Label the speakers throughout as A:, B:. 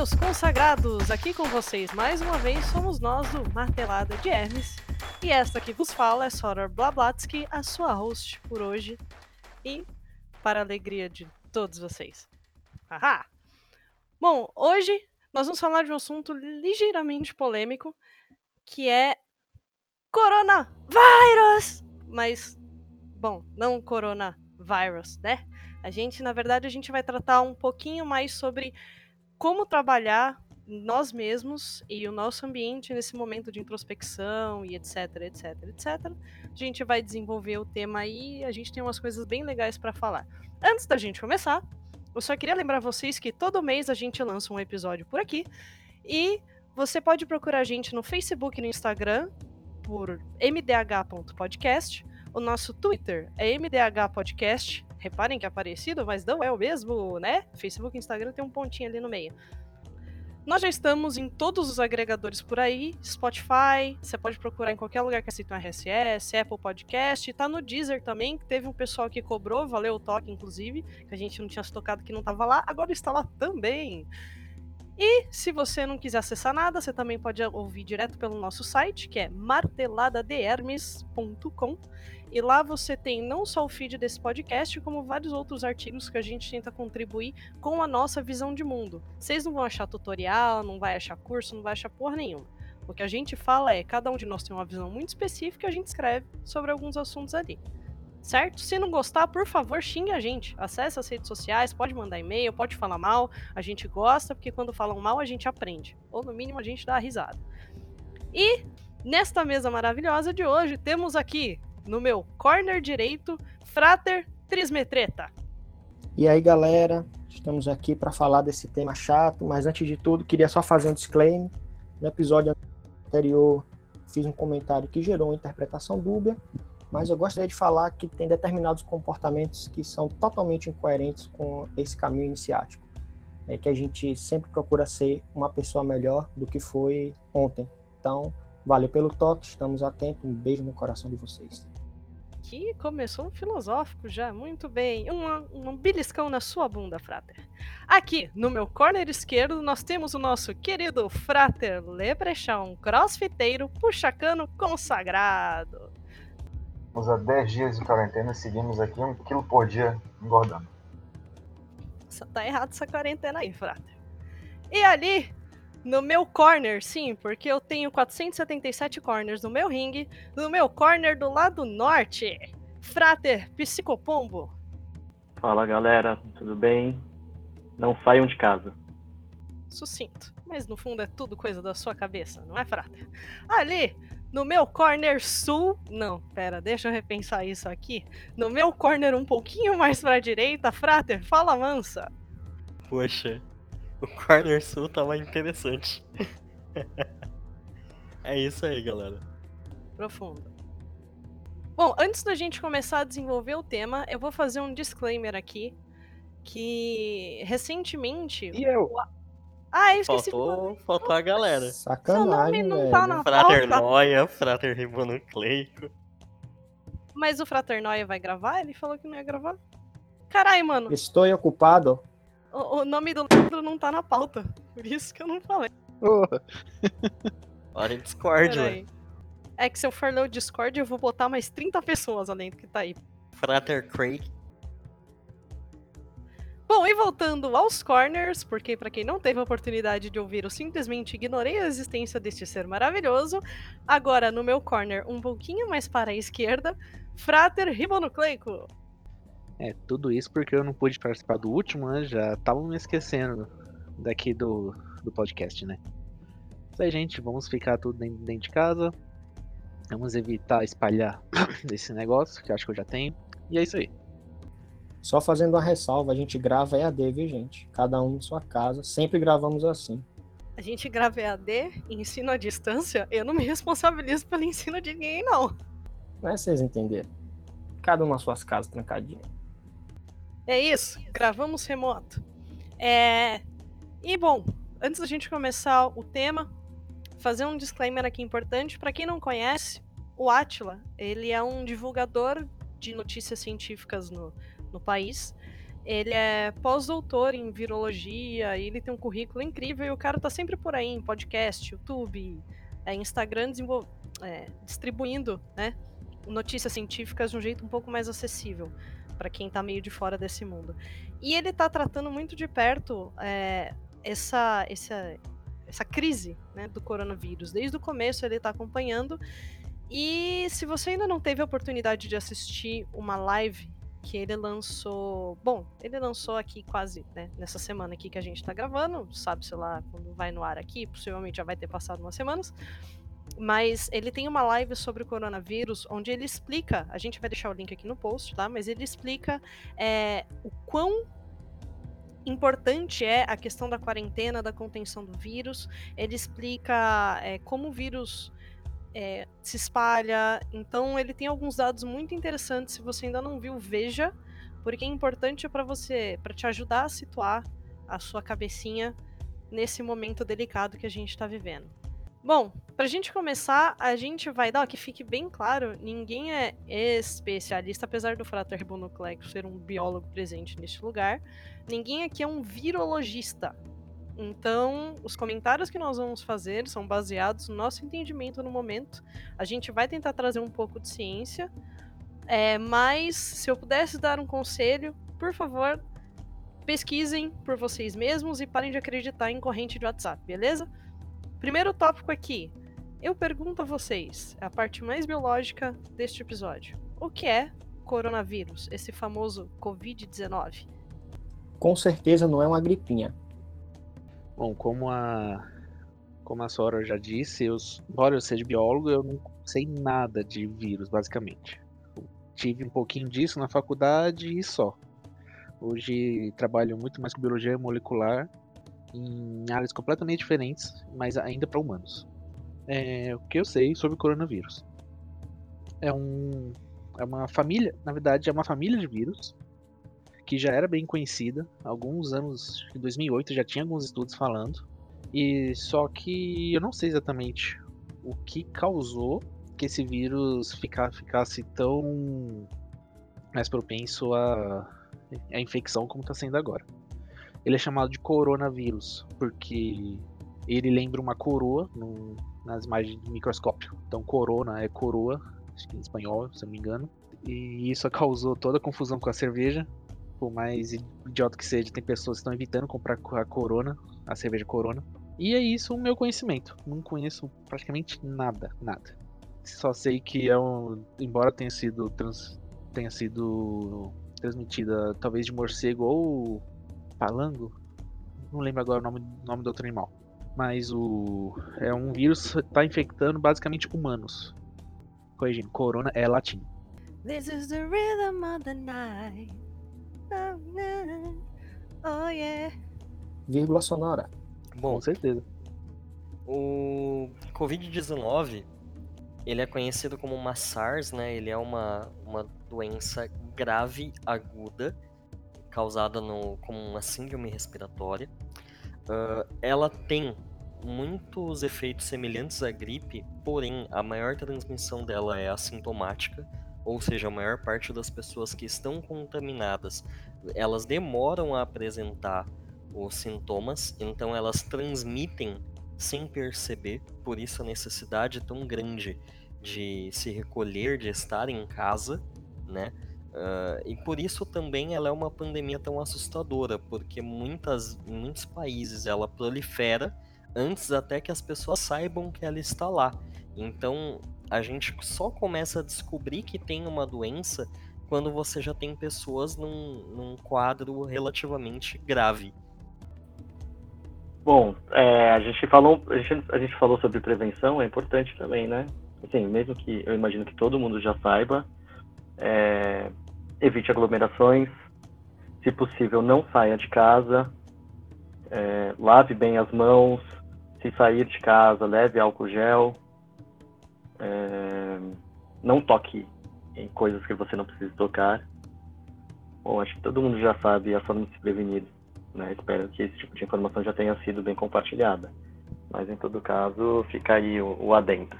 A: Meus consagrados! Aqui com vocês mais uma vez somos nós do Martelada de Hermes. E esta que vos fala é Sora Blablatsky, a sua host por hoje. E para a alegria de todos vocês. Haha! Bom, hoje nós vamos falar de um assunto ligeiramente polêmico, que é coronavírus! Mas, bom, não coronavírus, né? A gente, na verdade, a gente vai tratar um pouquinho mais sobre como trabalhar nós mesmos e o nosso ambiente nesse momento de introspecção e etc, etc, etc. A gente vai desenvolver o tema aí, a gente tem umas coisas bem legais para falar. Antes da gente começar, eu só queria lembrar vocês que todo mês a gente lança um episódio por aqui e você pode procurar a gente no Facebook e no Instagram por mdh.podcast. O nosso Twitter é mdhpodcast. Reparem que é parecido, mas não é o mesmo, né? Facebook e Instagram tem um pontinho ali no meio. Nós já estamos em todos os agregadores por aí, Spotify, você pode procurar em qualquer lugar que aceita um RSS, Apple Podcast, tá no Deezer também, que teve um pessoal que cobrou, valeu o toque, inclusive, que a gente não tinha tocado que não tava lá, agora está lá também. E se você não quiser acessar nada, você também pode ouvir direto pelo nosso site, que é marteladadehermes.com. E lá você tem não só o feed desse podcast, como vários outros artigos que a gente tenta contribuir com a nossa visão de mundo. Vocês não vão achar tutorial, não vai achar curso, não vai achar porra nenhuma. O que a gente fala é, cada um de nós tem uma visão muito específica e a gente escreve sobre alguns assuntos ali certo? Se não gostar, por favor, xingue a gente. Acesse as redes sociais, pode mandar e-mail, pode falar mal. A gente gosta, porque quando falam mal, a gente aprende. Ou no mínimo, a gente dá risada. E nesta mesa maravilhosa de hoje, temos aqui, no meu corner direito, Frater Trismetreta.
B: E aí, galera, estamos aqui para falar desse tema chato, mas antes de tudo, queria só fazer um disclaimer. No episódio anterior, fiz um comentário que gerou uma interpretação dúbia mas eu gostaria de falar que tem determinados comportamentos que são totalmente incoerentes com esse caminho iniciático. É que a gente sempre procura ser uma pessoa melhor do que foi ontem. Então, valeu pelo toque, estamos atentos, um beijo no coração de vocês.
A: Que começou um filosófico já, muito bem. Um, um beliscão na sua bunda, Frater. Aqui, no meu corner esquerdo, nós temos o nosso querido Frater Leprechão, crossfiteiro, puxacano consagrado.
C: Estamos há 10 dias de quarentena e seguimos aqui um quilo por dia engordando.
A: Só tá errado essa quarentena aí, Frater. E ali, no meu corner, sim, porque eu tenho 477 corners no meu ringue, no meu corner do lado norte, Frater Psicopombo.
D: Fala galera, tudo bem? Não saiam de casa.
A: Sucinto, mas no fundo é tudo coisa da sua cabeça, não é, Frater? Ali, no meu corner sul, não, pera, deixa eu repensar isso aqui. No meu corner um pouquinho mais pra direita, Frater, fala mansa.
E: Poxa, o corner sul tava interessante. é isso aí, galera.
A: Profundo. Bom, antes da gente começar a desenvolver o tema, eu vou fazer um disclaimer aqui. Que recentemente.
B: E eu?
A: Ah, eu esqueci.
E: Faltou, faltou a galera.
B: Sacanagem,
A: não
B: velho.
A: tá na
E: Frater
A: pauta.
E: Noia, Frater Ribonucleico.
A: Mas o Frater Noia vai gravar? Ele falou que não ia gravar. Caralho, mano.
B: Estou ocupado.
A: O, o nome do livro não tá na pauta. Por isso que eu não falei.
E: Hora em Discord, velho.
A: É que se eu for ler o Discord, eu vou botar mais 30 pessoas além do que tá aí.
E: Frater Craig.
A: Bom, e voltando aos corners, porque para quem não teve a oportunidade de ouvir, eu simplesmente ignorei a existência deste ser maravilhoso. Agora, no meu corner, um pouquinho mais para a esquerda, Frater Ribonucleico.
F: É, tudo isso porque eu não pude participar do último, né? Já tava me esquecendo daqui do, do podcast, né? Isso aí, gente, vamos ficar tudo dentro, dentro de casa. Vamos evitar espalhar esse negócio, que eu acho que eu já tenho. E é isso aí.
B: Só fazendo uma ressalva, a gente grava EAD, viu, gente? Cada um em sua casa. Sempre gravamos assim.
A: A gente grava EAD, ensino à distância, eu não me responsabilizo pelo ensino de ninguém, não.
B: Não é vocês entenderam? Cada um nas suas casas, trancadinho.
A: É isso, gravamos remoto. É... E bom, antes da gente começar o tema, fazer um disclaimer aqui importante. Para quem não conhece, o Atila, ele é um divulgador de notícias científicas no, no país. Ele é pós-doutor em virologia, ele tem um currículo incrível e o cara tá sempre por aí em podcast, YouTube, é, Instagram, é, distribuindo né, notícias científicas de um jeito um pouco mais acessível para quem tá meio de fora desse mundo. E ele tá tratando muito de perto é, essa, essa, essa crise né, do coronavírus. Desde o começo ele está acompanhando. E se você ainda não teve a oportunidade de assistir uma live que ele lançou. Bom, ele lançou aqui quase, né, nessa semana aqui que a gente tá gravando, sabe, sei lá, quando vai no ar aqui, possivelmente já vai ter passado umas semanas. Mas ele tem uma live sobre o coronavírus, onde ele explica, a gente vai deixar o link aqui no post, tá? Mas ele explica é, o quão importante é a questão da quarentena, da contenção do vírus. Ele explica é, como o vírus é, se espalha. Então, ele tem alguns dados muito interessantes. Se você ainda não viu, veja, porque é importante para você, para te ajudar a situar a sua cabecinha nesse momento delicado que a gente está vivendo. Bom, para a gente começar, a gente vai dar, que fique bem claro, ninguém é especialista, apesar do frater ribonucleico ser um biólogo presente neste lugar, ninguém aqui é um virologista. Então, os comentários que nós vamos fazer são baseados no nosso entendimento no momento. A gente vai tentar trazer um pouco de ciência, é, mas se eu pudesse dar um conselho, por favor, pesquisem por vocês mesmos e parem de acreditar em corrente de WhatsApp, beleza? Primeiro tópico aqui. Eu pergunto a vocês, é a parte mais biológica deste episódio. O que é coronavírus, esse famoso Covid-19?
B: Com certeza não é uma gripinha.
F: Bom, como a como a Sora já disse, eu, embora eu seja biólogo, eu não sei nada de vírus, basicamente. Eu tive um pouquinho disso na faculdade e só. Hoje trabalho muito mais com biologia molecular em áreas completamente diferentes, mas ainda para humanos. É, o que eu sei sobre o coronavírus? É, um, é uma família, na verdade, é uma família de vírus que já era bem conhecida. Alguns anos, em 2008, já tinha alguns estudos falando. E só que eu não sei exatamente o que causou que esse vírus ficasse tão mais propenso a, a infecção como está sendo agora. Ele é chamado de coronavírus porque ele lembra uma coroa no, nas imagens de microscópio. Então, corona é coroa, acho que em espanhol, se eu não me engano. E isso causou toda a confusão com a cerveja, por mais idiota que seja, tem pessoas que estão evitando comprar a Corona, a cerveja Corona. E é isso o meu conhecimento. Não conheço praticamente nada, nada. Só sei que é um, embora tenha sido trans, tenha sido transmitida talvez de morcego ou palango, não lembro agora o nome, nome do outro animal. Mas o é um vírus que está infectando basicamente humanos. Corrigindo, corona é latim. This is the rhythm of the night.
B: Oh yeah. Vírgula sonora.
E: Bom,
F: Com certeza.
E: O Covid-19, ele é conhecido como uma SARS, né? Ele é uma, uma doença grave aguda causada no, como uma síndrome respiratória. Uh, ela tem muitos efeitos semelhantes à gripe, porém a maior transmissão dela é assintomática ou seja, a maior parte das pessoas que estão contaminadas, elas demoram a apresentar os sintomas, então elas transmitem sem perceber, por isso a necessidade tão grande de se recolher, de estar em casa, né? Uh, e por isso também ela é uma pandemia tão assustadora, porque muitas, em muitos países ela prolifera antes até que as pessoas saibam que ela está lá. Então a gente só começa a descobrir que tem uma doença quando você já tem pessoas num, num quadro relativamente grave.
D: Bom, é, a gente falou a gente, a gente falou sobre prevenção, é importante também, né? Assim, mesmo que eu imagino que todo mundo já saiba, é, evite aglomerações, se possível não saia de casa, é, lave bem as mãos, se sair de casa, leve álcool gel, é, não toque em coisas que você não precisa tocar. Bom, acho que todo mundo já sabe a forma de se prevenir. Né? Espero que esse tipo de informação já tenha sido bem compartilhada. Mas em todo caso, fica aí o, o adendo.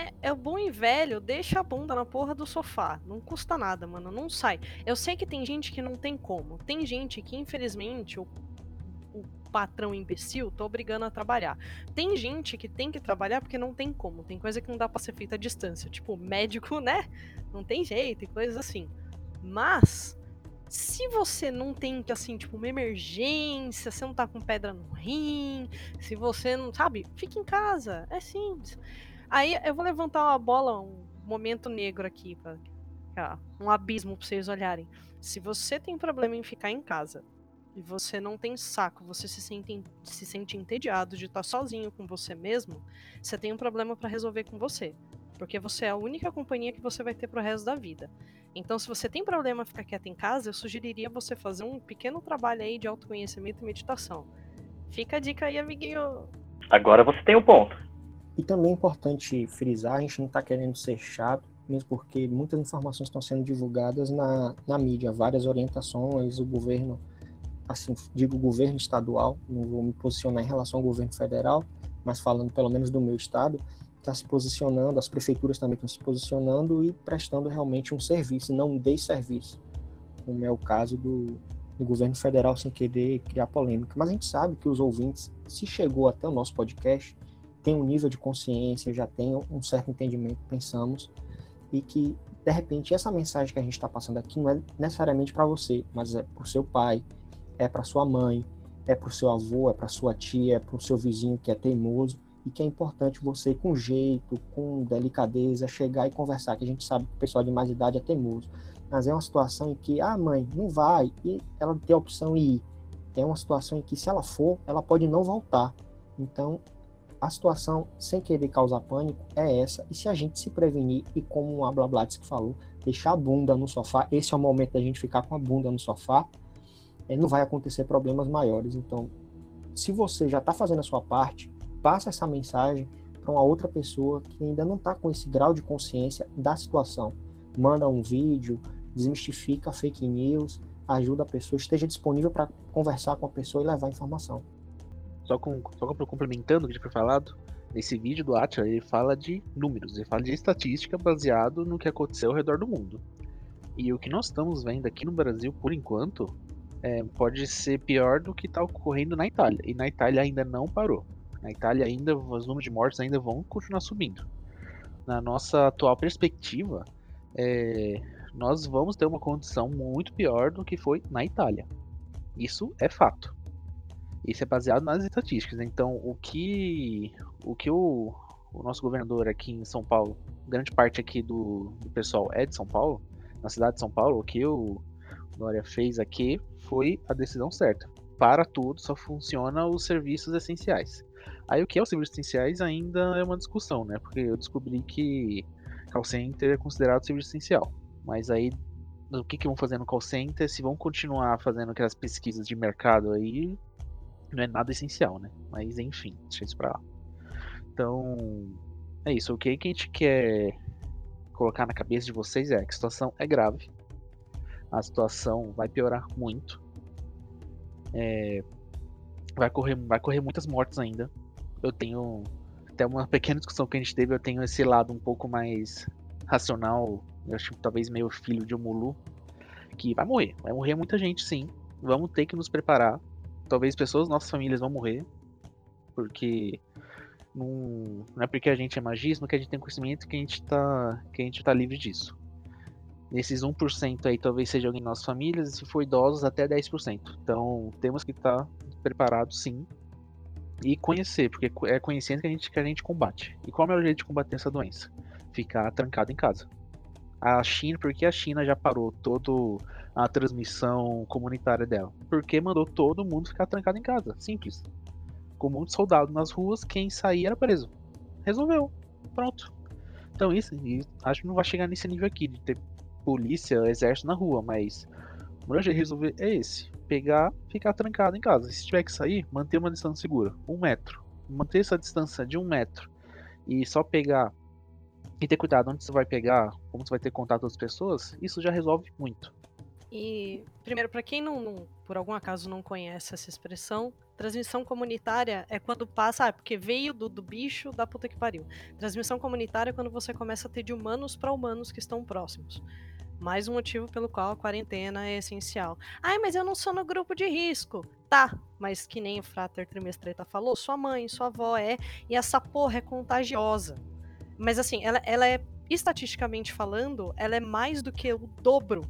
A: É, é o bom e velho, deixa a bunda na porra do sofá. Não custa nada, mano. Não sai. Eu sei que tem gente que não tem como. Tem gente que, infelizmente, o, o patrão imbecil tá obrigando a trabalhar. Tem gente que tem que trabalhar porque não tem como. Tem coisa que não dá pra ser feita à distância. Tipo, médico, né? Não tem jeito e coisas assim. Mas se você não tem, assim, tipo, uma emergência, você não tá com pedra no rim, se você não, sabe, fica em casa, é simples. Aí eu vou levantar uma bola, um momento negro aqui, pra, um abismo pra vocês olharem. Se você tem problema em ficar em casa e você não tem saco, você se sente, se sente entediado de estar sozinho com você mesmo, você tem um problema para resolver com você. Porque você é a única companhia que você vai ter pro resto da vida. Então, se você tem problema ficar quieto em casa, eu sugeriria você fazer um pequeno trabalho aí de autoconhecimento e meditação. Fica a dica aí, amiguinho.
D: Agora você tem o um ponto.
B: E também é importante frisar, a gente não está querendo ser chato, mesmo porque muitas informações estão sendo divulgadas na, na mídia, várias orientações, o governo, assim, digo governo estadual, não vou me posicionar em relação ao governo federal, mas falando pelo menos do meu estado, está se posicionando, as prefeituras também estão se posicionando e prestando realmente um serviço, não um desserviço, como é o caso do, do governo federal, sem querer criar polêmica. Mas a gente sabe que os ouvintes, se chegou até o nosso podcast, tem um nível de consciência, já tem um certo entendimento, pensamos, e que, de repente, essa mensagem que a gente está passando aqui não é necessariamente para você, mas é para o seu pai, é para sua mãe, é para o seu avô, é para sua tia, é para o seu vizinho que é teimoso, e que é importante você, com jeito, com delicadeza, chegar e conversar, que a gente sabe que o pessoal de mais idade é teimoso. Mas é uma situação em que, ah, mãe, não vai, e ela tem a opção de ir. É uma situação em que, se ela for, ela pode não voltar. Então, a situação, sem querer causar pânico, é essa. E se a gente se prevenir, e como a Blablatsky falou, deixar a bunda no sofá, esse é o momento da gente ficar com a bunda no sofá, é, não vai acontecer problemas maiores. Então, se você já está fazendo a sua parte, passa essa mensagem para uma outra pessoa que ainda não está com esse grau de consciência da situação. Manda um vídeo, desmistifica fake news, ajuda a pessoa, esteja disponível para conversar com a pessoa e levar informação.
F: Só, com, só complementando o que já foi falado, nesse vídeo do Atila ele fala de números, ele fala de estatística baseado no que aconteceu ao redor do mundo. E o que nós estamos vendo aqui no Brasil, por enquanto, é, pode ser pior do que está ocorrendo na Itália. E na Itália ainda não parou. Na Itália ainda os números de mortes ainda vão continuar subindo. Na nossa atual perspectiva, é, nós vamos ter uma condição muito pior do que foi na Itália. Isso é fato. Isso é baseado nas estatísticas. Então, o que o que o, o nosso governador aqui em São Paulo, grande parte aqui do, do pessoal é de São Paulo, na cidade de São Paulo, o que o Dória fez aqui foi a decisão certa. Para tudo, só funciona os serviços essenciais. Aí o que é os serviços essenciais ainda é uma discussão, né? Porque eu descobri que call center é considerado serviço essencial. Mas aí o que, que vão fazer no call center, se vão continuar fazendo aquelas pesquisas de mercado aí, não é nada essencial, né? Mas enfim, deixa isso pra lá. Então, é isso. O que a gente quer colocar na cabeça de vocês é que a situação é grave. A situação vai piorar muito. É, vai, correr, vai correr muitas mortes ainda eu tenho até uma pequena discussão que a gente teve, eu tenho esse lado um pouco mais racional, eu acho que talvez meio filho de Omulu, que vai morrer, vai morrer muita gente sim. Vamos ter que nos preparar. Talvez pessoas, nossas famílias vão morrer, porque não, não é porque a gente é magista que a gente tem conhecimento que a gente tá, que a gente tá livre disso. Nesses 1% aí talvez seja alguém em nossas famílias, e se for idosos até 10%. Então temos que estar tá preparados sim e conhecer, porque é conhecendo que a gente, que a gente combate. E qual é o melhor jeito de combater essa doença? Ficar trancado em casa. A China, porque a China já parou toda a transmissão comunitária dela? Porque mandou todo mundo ficar trancado em casa. Simples. Com muitos soldados nas ruas, quem sair era preso. Resolveu. Pronto. Então isso, acho que não vai chegar nesse nível aqui de ter polícia, exército na rua, mas o melhor jeito de resolver é esse pegar, ficar trancado em casa. Se tiver que sair, manter uma distância segura, um metro. Manter essa distância de um metro e só pegar e ter cuidado onde você vai pegar, como você vai ter contato com as pessoas, isso já resolve muito.
A: E, primeiro, para quem não, não, por algum acaso não conhece essa expressão, transmissão comunitária é quando passa, ah, porque veio do, do bicho da puta que pariu. Transmissão comunitária é quando você começa a ter de humanos para humanos que estão próximos. Mais um motivo pelo qual a quarentena é essencial. Ai, mas eu não sou no grupo de risco. Tá, mas que nem o Frater Trimestreta falou, sua mãe, sua avó é, e essa porra é contagiosa. Mas assim, ela, ela é, estatisticamente falando, ela é mais do que o dobro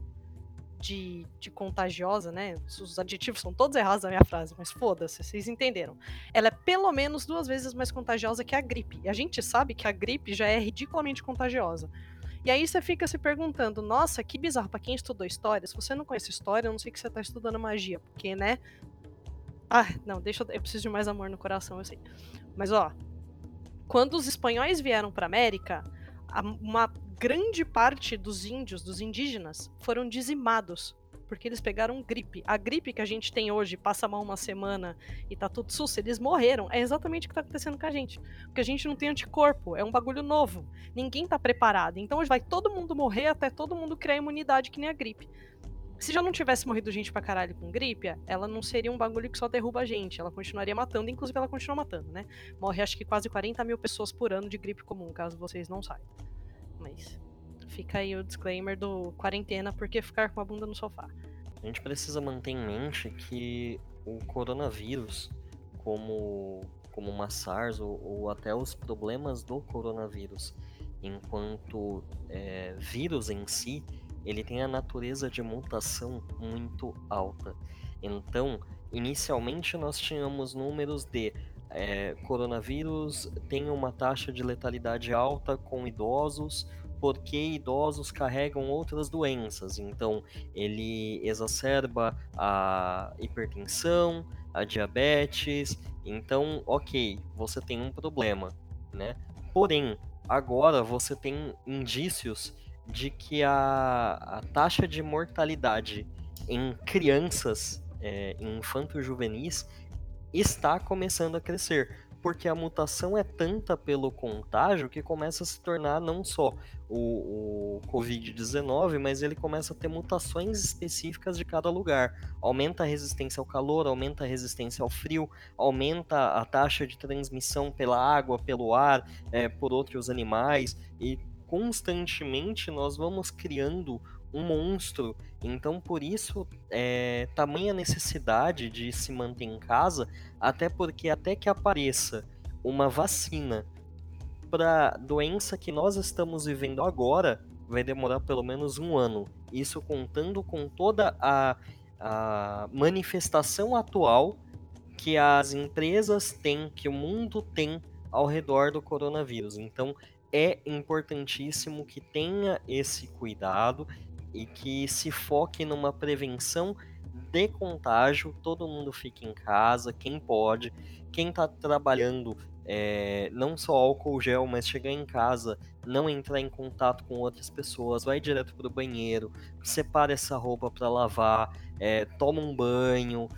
A: de, de, contagiosa, né? Os adjetivos são todos errados na minha frase, mas foda-se, vocês entenderam. Ela é pelo menos duas vezes mais contagiosa que a gripe. E a gente sabe que a gripe já é ridiculamente contagiosa. E aí você fica se perguntando, nossa, que bizarro, para quem estudou história, se você não conhece história, eu não sei que você tá estudando magia, porque, né? Ah, não, deixa eu, eu preciso de mais amor no coração, eu sei. Mas ó, quando os espanhóis vieram para América, uma grande parte dos índios, dos indígenas, foram dizimados porque eles pegaram gripe. A gripe que a gente tem hoje, passa mal uma semana e tá tudo sus, eles morreram. É exatamente o que tá acontecendo com a gente. Porque a gente não tem anticorpo, é um bagulho novo. Ninguém tá preparado. Então hoje vai todo mundo morrer até todo mundo criar imunidade que nem a gripe. Se já não tivesse morrido gente pra caralho com gripe, ela não seria um bagulho que só derruba a gente. Ela continuaria matando, inclusive ela continua matando, né? Morre acho que quase 40 mil pessoas por ano de gripe comum, caso vocês não saibam. Mas fica aí o disclaimer do quarentena, porque ficar com a bunda no sofá.
E: A gente precisa manter em mente que o coronavírus, como, como uma SARS ou, ou até os problemas do coronavírus, enquanto é, vírus em si, ele tem a natureza de mutação muito alta. Então, inicialmente nós tínhamos números de é, coronavírus tem uma taxa de letalidade alta com idosos, porque idosos carregam outras doenças. Então, ele exacerba a hipertensão, a diabetes. Então, ok, você tem um problema, né? Porém, agora você tem indícios de que a, a taxa de mortalidade em crianças, é, em infanto-juvenis, está começando a crescer porque a mutação é tanta pelo contágio que começa a se tornar não só o, o Covid-19, mas ele começa a ter mutações específicas de cada lugar. Aumenta a resistência ao calor, aumenta a resistência ao frio, aumenta a taxa de transmissão pela água, pelo ar, é, por outros animais, e constantemente nós vamos criando um monstro. Então, por isso, é, tamanha necessidade de se manter em casa, até porque até que apareça uma vacina para doença que nós estamos vivendo agora, vai demorar pelo menos um ano. Isso contando com toda a, a manifestação atual que as empresas têm, que o mundo tem ao redor do coronavírus. Então, é importantíssimo que tenha esse cuidado e que se foque numa prevenção de contágio, todo mundo fique em casa, quem pode, quem está trabalhando, é, não só álcool gel, mas chegar em casa, não entrar em contato com outras pessoas, vai direto para o banheiro, separa essa roupa para lavar, é, toma um banho,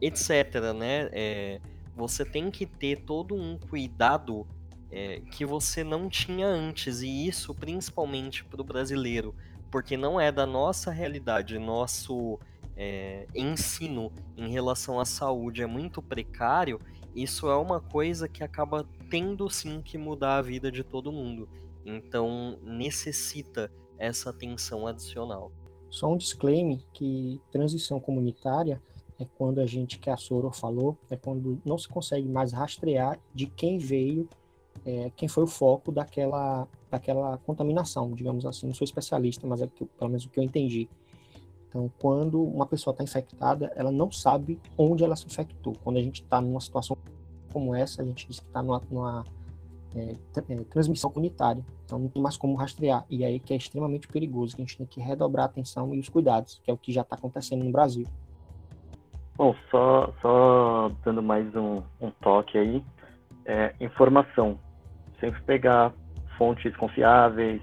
E: etc. Né? É, você tem que ter todo um cuidado é, que você não tinha antes, e isso principalmente para o brasileiro, porque não é da nossa realidade, nosso é, ensino em relação à saúde é muito precário, isso é uma coisa que acaba tendo sim que mudar a vida de todo mundo. Então necessita essa atenção adicional.
B: Só um disclaimer que transição comunitária é quando a gente, que a Soro falou, é quando não se consegue mais rastrear de quem veio é, quem foi o foco daquela, daquela contaminação, digamos assim. Não sou especialista, mas é que, pelo menos o que eu entendi. Então, quando uma pessoa está infectada, ela não sabe onde ela se infectou. Quando a gente está numa situação como essa, a gente diz que está numa, numa é, é, transmissão comunitária. Então, não tem mais como rastrear. E aí que é extremamente perigoso, que a gente tem que redobrar a atenção e os cuidados, que é o que já está acontecendo no Brasil.
D: Bom, só, só dando mais um, um toque aí, é, informação sempre pegar fontes confiáveis.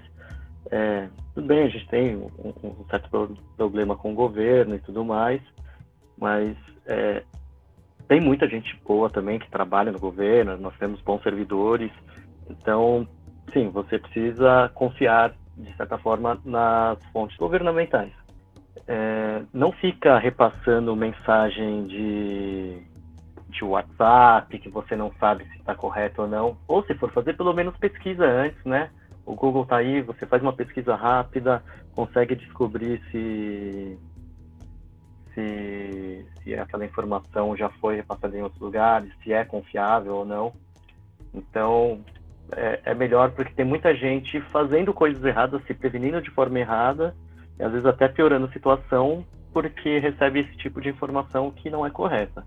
D: É, tudo bem, a gente tem um, um, certo problema com o governo e tudo mais, mas é, tem muita gente boa também que trabalha no governo, nós temos bons servidores, então, sim, você precisa confiar, de certa forma, nas fontes governamentais. é, não fica repassando mensagem de, de WhatsApp que você não sabe se está correto ou não. Ou se for fazer, pelo menos pesquisa antes, né? O Google está aí, você faz uma pesquisa rápida, consegue descobrir se, se, se aquela informação já foi repassada em outros lugares, se é confiável ou não. Então, é, é melhor porque tem muita gente fazendo coisas erradas, se prevenindo de forma errada, e às vezes até piorando a situação porque recebe esse tipo de informação que não é correta.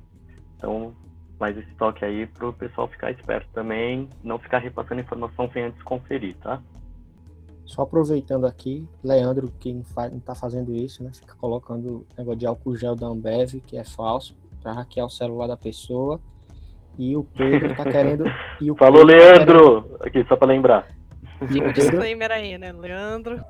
D: Então, mais esse toque aí para o pessoal ficar esperto também, não ficar repassando informação sem antes conferir, tá?
B: Só aproveitando aqui, Leandro, que não está fazendo isso, né? Fica colocando negócio de álcool gel da Ambev, que é falso, para hackear o celular da pessoa. E o Pedro tá querendo. E o
D: Falou,
B: Pedro tá
D: Leandro! Aqui, só para lembrar.
B: E o Pedro,
A: Disclaimer aí, né? Leandro.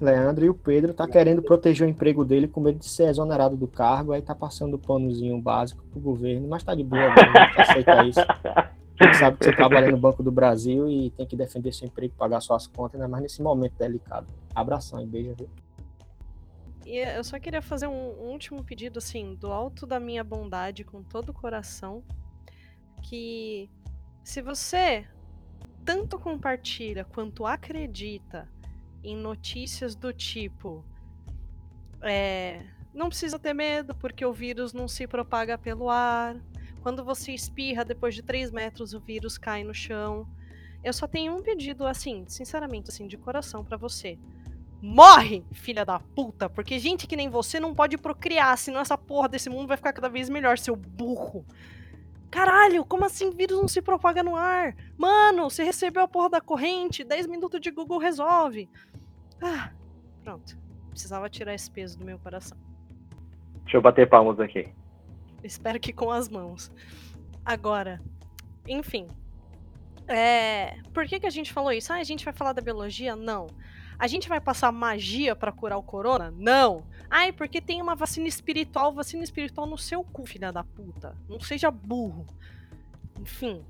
B: Leandro e o Pedro tá querendo proteger o emprego dele com medo de ser exonerado do cargo, aí tá passando o panozinho básico pro governo, mas tá de boa, velho, a gente aceita isso. Gente sabe que você trabalha no Banco do Brasil e tem que defender seu emprego, pagar suas contas, né? Mas nesse momento delicado. Abração e beijo, viu?
A: E eu só queria fazer um último pedido, assim, do alto da minha bondade, com todo o coração, que se você tanto compartilha quanto acredita em notícias do tipo é, não precisa ter medo porque o vírus não se propaga pelo ar. Quando você espirra, depois de 3 metros o vírus cai no chão. Eu só tenho um pedido, assim, sinceramente, assim, de coração para você. Morre, filha da puta, porque gente que nem você não pode procriar, senão essa porra desse mundo vai ficar cada vez melhor, seu burro. Caralho, como assim vírus não se propaga no ar? Mano, você recebeu a porra da corrente, 10 minutos de Google resolve. Ah, pronto. Precisava tirar esse peso do meu coração.
D: Deixa eu bater palmas aqui.
A: Espero que com as mãos. Agora, enfim. É... Por que, que a gente falou isso? Ah, a gente vai falar da biologia? Não. A gente vai passar magia para curar o corona? Não. Ai, porque tem uma vacina espiritual, vacina espiritual no seu cu, filha da puta. Não seja burro. Enfim.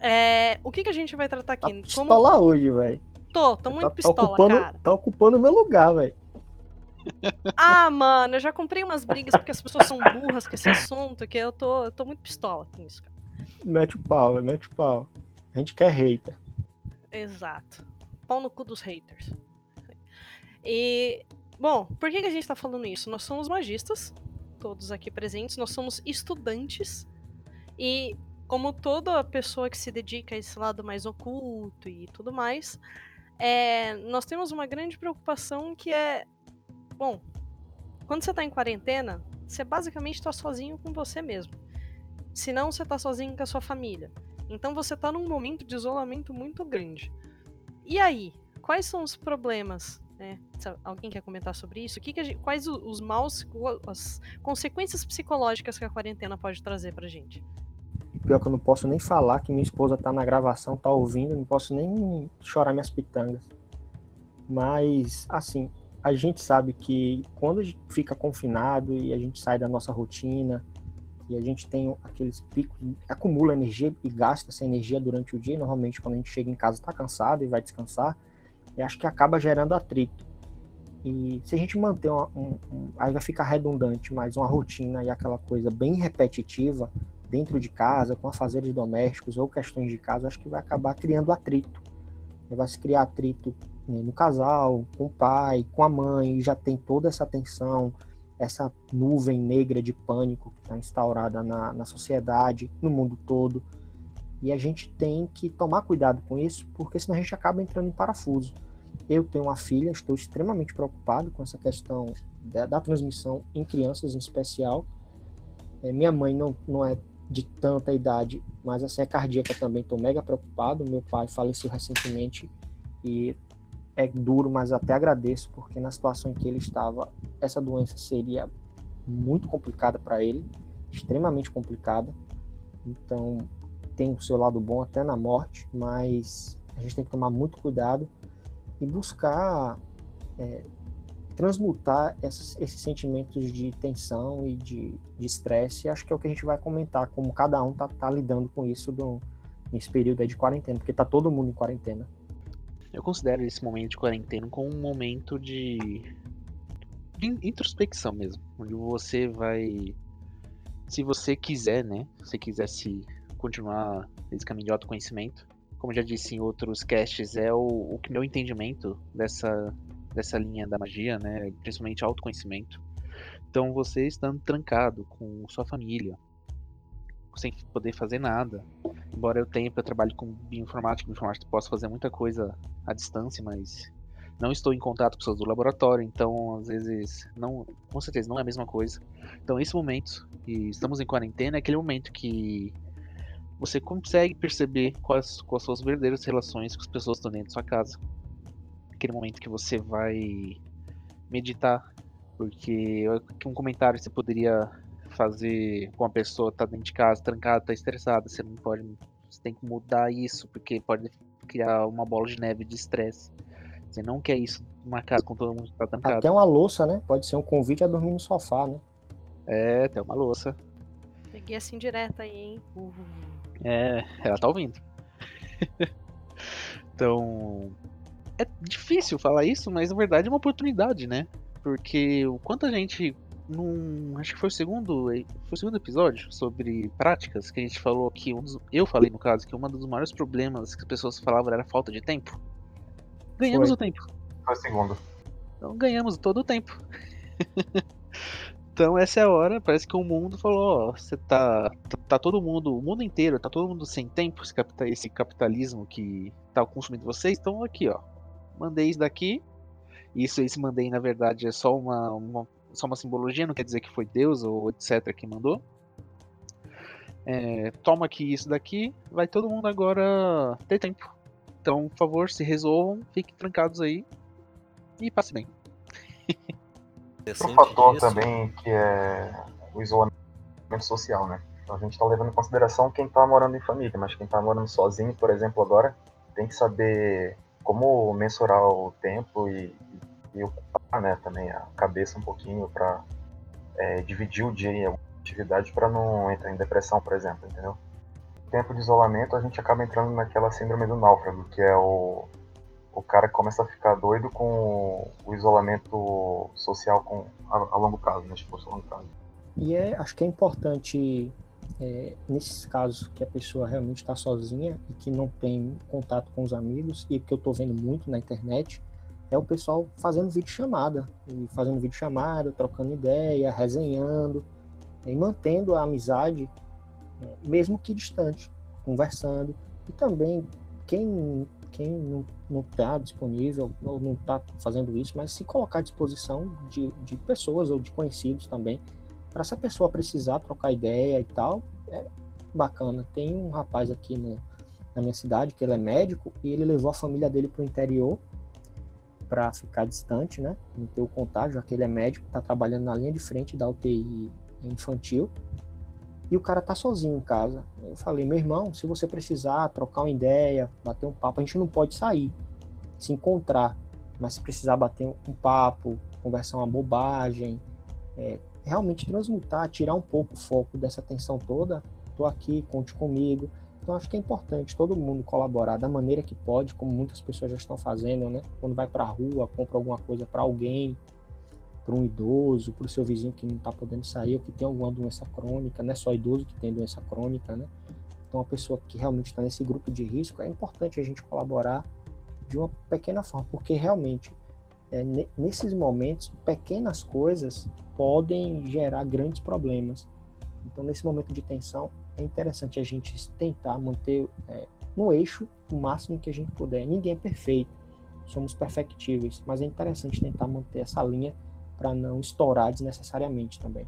A: É... O que, que a gente vai tratar
B: Tá
A: aqui?
B: pistola hoje, velho.
A: Tô, tô muito
B: Tá, tá
A: pistola,
B: ocupando,
A: cara.
B: tá ocupando o meu lugar, velho.
A: Ah, mano, eu já comprei umas brigas porque as pessoas são burras com esse assunto, que eu tô, eu tô muito pistola com isso, cara.
B: Mete o pau, mete o pau. A gente quer hater.
A: Exato. Pau no cu dos haters. E, bom, por que, que a gente tá falando isso? Nós somos magistas, todos aqui presentes, nós somos estudantes, e como toda pessoa que se dedica a esse lado mais oculto e tudo mais, é, nós temos uma grande preocupação que é, bom, quando você tá em quarentena, você basicamente tá sozinho com você mesmo. Se não, você tá sozinho com a sua família. Então você tá num momento de isolamento muito grande. E aí, quais são os problemas? né? Alguém quer comentar sobre isso? Que que gente- quais os maus, as consequências psicológicas que a quarentena pode trazer pra gente?
B: Pior que eu não posso nem falar que minha esposa tá na gravação, tá ouvindo, não posso nem chorar minhas pitangas. Mas, assim, a gente sabe que quando a gente fica confinado e a gente sai da nossa rotina e a gente tem aqueles picos, acumula energia e gasta essa energia durante o dia, normalmente quando a gente chega em casa tá cansado e vai descansar, e acho que acaba gerando atrito. E se a gente manter uma, um, um- aí vai ficar redundante, mas uma rotina e aquela coisa bem repetitiva, dentro de casa, com afazeres domésticos ou questões de casa, acho que vai acabar criando atrito. Vai se criar atrito né, no casal, com o pai, com a mãe, e já tem toda essa tensão, essa nuvem negra de pânico que está instaurada na, na sociedade, no mundo todo. E a gente tem que tomar cuidado com isso, porque senão a gente acaba entrando em parafuso. Eu tenho uma filha, estou extremamente preocupado com essa questão da, da transmissão em crianças em especial. É, minha mãe não, não é de tanta idade, mas assim, é cardíaca também, estou mega preocupado. Meu pai faleceu recentemente e é duro, mas até agradeço, porque na situação em que ele estava, essa doença seria muito complicada para ele, extremamente complicada. Então, tem o seu lado bom até na morte, mas a gente tem que tomar muito cuidado e buscar é, transmutar esses, esses sentimentos de tensão e de estresse. Acho que é o que a gente vai comentar, como cada um tá, tá lidando com isso do, nesse período de quarentena, porque tá todo mundo em quarentena.
F: Eu considero esse momento de quarentena como um momento de de introspecção mesmo, onde você vai, se você quiser, né, se quiser se continuar esse caminho de autoconhecimento, como já disse em outros casts, é o, o meu entendimento dessa, dessa linha da magia, né, principalmente autoconhecimento. Então você estando trancado com sua família, sem poder fazer nada. Embora eu tenha, eu trabalho com bioinformática, bioinformática posso fazer muita coisa à distância, mas não estou em contato com pessoas do laboratório, então às vezes não, com certeza não é a mesma coisa. Então esse momento, e estamos em quarentena, é aquele momento que você consegue perceber quais, quais são as verdadeiras relações com as pessoas que estão dentro da sua casa. Aquele momento que você vai meditar, porque um comentário você poderia fazer com a pessoa tá dentro de casa, trancada, tá estressada, você não pode, você tem que mudar isso, porque pode criar uma bola de neve de estresse. Você não quer isso numa casa com todo mundo que tá trancado.
B: Até uma louça, né? Pode ser um convite a dormir no sofá, né?
F: É, até uma louça.
A: Peguei assim direto aí, hein? Uhum.
F: É, ela tá ouvindo. então. É difícil falar isso, mas na verdade é uma oportunidade, né? Porque o quanto a gente. Num, acho que foi o segundo. Foi o segundo episódio sobre práticas que a gente falou que um dos, eu falei no caso que um dos maiores problemas que as pessoas falavam era falta de tempo. Ganhamos
B: Foi.
F: o tempo.
C: Foi o segundo.
F: Então ganhamos todo o tempo. então essa é a hora, parece que o mundo falou, ó, você tá, tá. Tá todo mundo, o mundo inteiro, tá todo mundo sem tempo, esse, esse capitalismo que tá consumindo vocês, então aqui, ó. Mandei isso daqui. Isso, esse mandei, na verdade, é só uma, uma, só uma simbologia, não quer dizer que foi Deus ou etc. que mandou. É, toma aqui isso daqui, vai todo mundo agora ter tempo. Então, por favor, se resolvam, fiquem trancados aí e passe bem.
C: Outro fator também que é o isolamento social, né? Então a gente está levando em consideração quem está morando em família, mas quem está morando sozinho, por exemplo, agora tem que saber como mensurar o tempo e, e ocupar, né, também a cabeça um pouquinho para é, dividir o dia em alguma atividade para não entrar em depressão, por exemplo, entendeu? tempo de isolamento, a gente acaba entrando naquela síndrome do náufrago, que é o, o cara que começa a ficar doido com o isolamento social com, a, a longo prazo, né? Tipo, a longo prazo.
B: E é, acho que é importante, é, nesses casos que a pessoa realmente está sozinha e que não tem contato com os amigos, e que eu estou vendo muito na internet, é o pessoal fazendo vídeo chamada, e fazendo vídeo chamada, trocando ideia, resenhando, e mantendo a amizade mesmo que distante, conversando. E também, quem, quem não está disponível ou não está fazendo isso, mas se colocar à disposição de, de pessoas ou de conhecidos também, para se a pessoa precisar trocar ideia e tal, é bacana. Tem um rapaz aqui no, na minha cidade que ele é médico e ele levou a família dele para o interior para ficar distante, né? Não ter o contágio, já que ele é médico, está trabalhando na linha de frente da UTI infantil e o cara tá sozinho em casa. Eu falei, meu irmão, se você precisar trocar uma ideia, bater um papo, a gente não pode sair, se encontrar, mas se precisar bater um papo, conversar uma bobagem, é, realmente transmutar, tirar um pouco o foco dessa tensão toda, tô aqui, conte comigo. Então acho que é importante todo mundo colaborar da maneira que pode, como muitas pessoas já estão fazendo, né? Quando vai para a rua, compra alguma coisa para alguém, para um idoso, para o seu vizinho que não está podendo sair, ou que tem alguma doença crônica, não é só idoso que tem doença crônica, né? Então, a pessoa que realmente está nesse grupo de risco, é importante a gente colaborar de uma pequena forma, porque realmente, é, nesses momentos, pequenas coisas podem gerar grandes problemas. Então, nesse momento de tensão, é interessante a gente tentar manter é, no eixo o máximo que a gente puder. Ninguém é perfeito, somos perfectíveis, mas é interessante tentar manter essa linha para não estourar desnecessariamente também.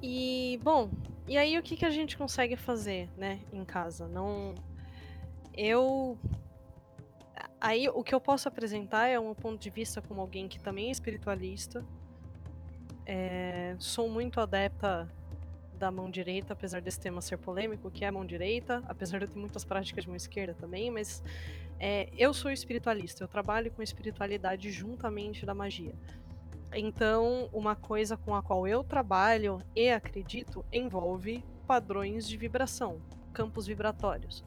A: E, bom, e aí o que, que a gente consegue fazer, né, em casa? Não. Eu. Aí o que eu posso apresentar é um ponto de vista como alguém que também é espiritualista. É... Sou muito adepta da mão direita, apesar desse tema ser polêmico, que é a mão direita, apesar de eu ter muitas práticas de mão esquerda também, mas é, eu sou espiritualista, eu trabalho com espiritualidade juntamente da magia. Então, uma coisa com a qual eu trabalho e acredito envolve padrões de vibração. campos vibratórios.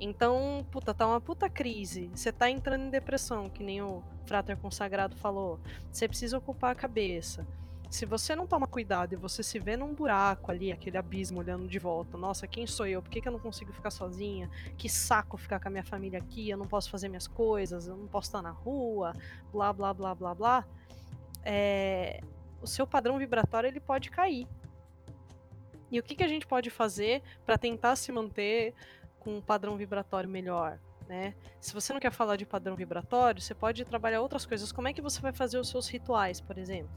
A: Então, puta, tá uma puta crise. Você tá entrando em depressão, que nem o Frater Consagrado falou. Você precisa ocupar a cabeça. Se você não toma cuidado e você se vê num buraco ali, aquele abismo olhando de volta, nossa, quem sou eu? Por que, que eu não consigo ficar sozinha? Que saco ficar com a minha família aqui, eu não posso fazer minhas coisas, eu não posso estar na rua, blá blá blá blá blá. É... O seu padrão vibratório ele pode cair. E o que, que a gente pode fazer para tentar se manter com um padrão vibratório melhor? Né? Se você não quer falar de padrão vibratório, você pode trabalhar outras coisas. Como é que você vai fazer os seus rituais, por exemplo?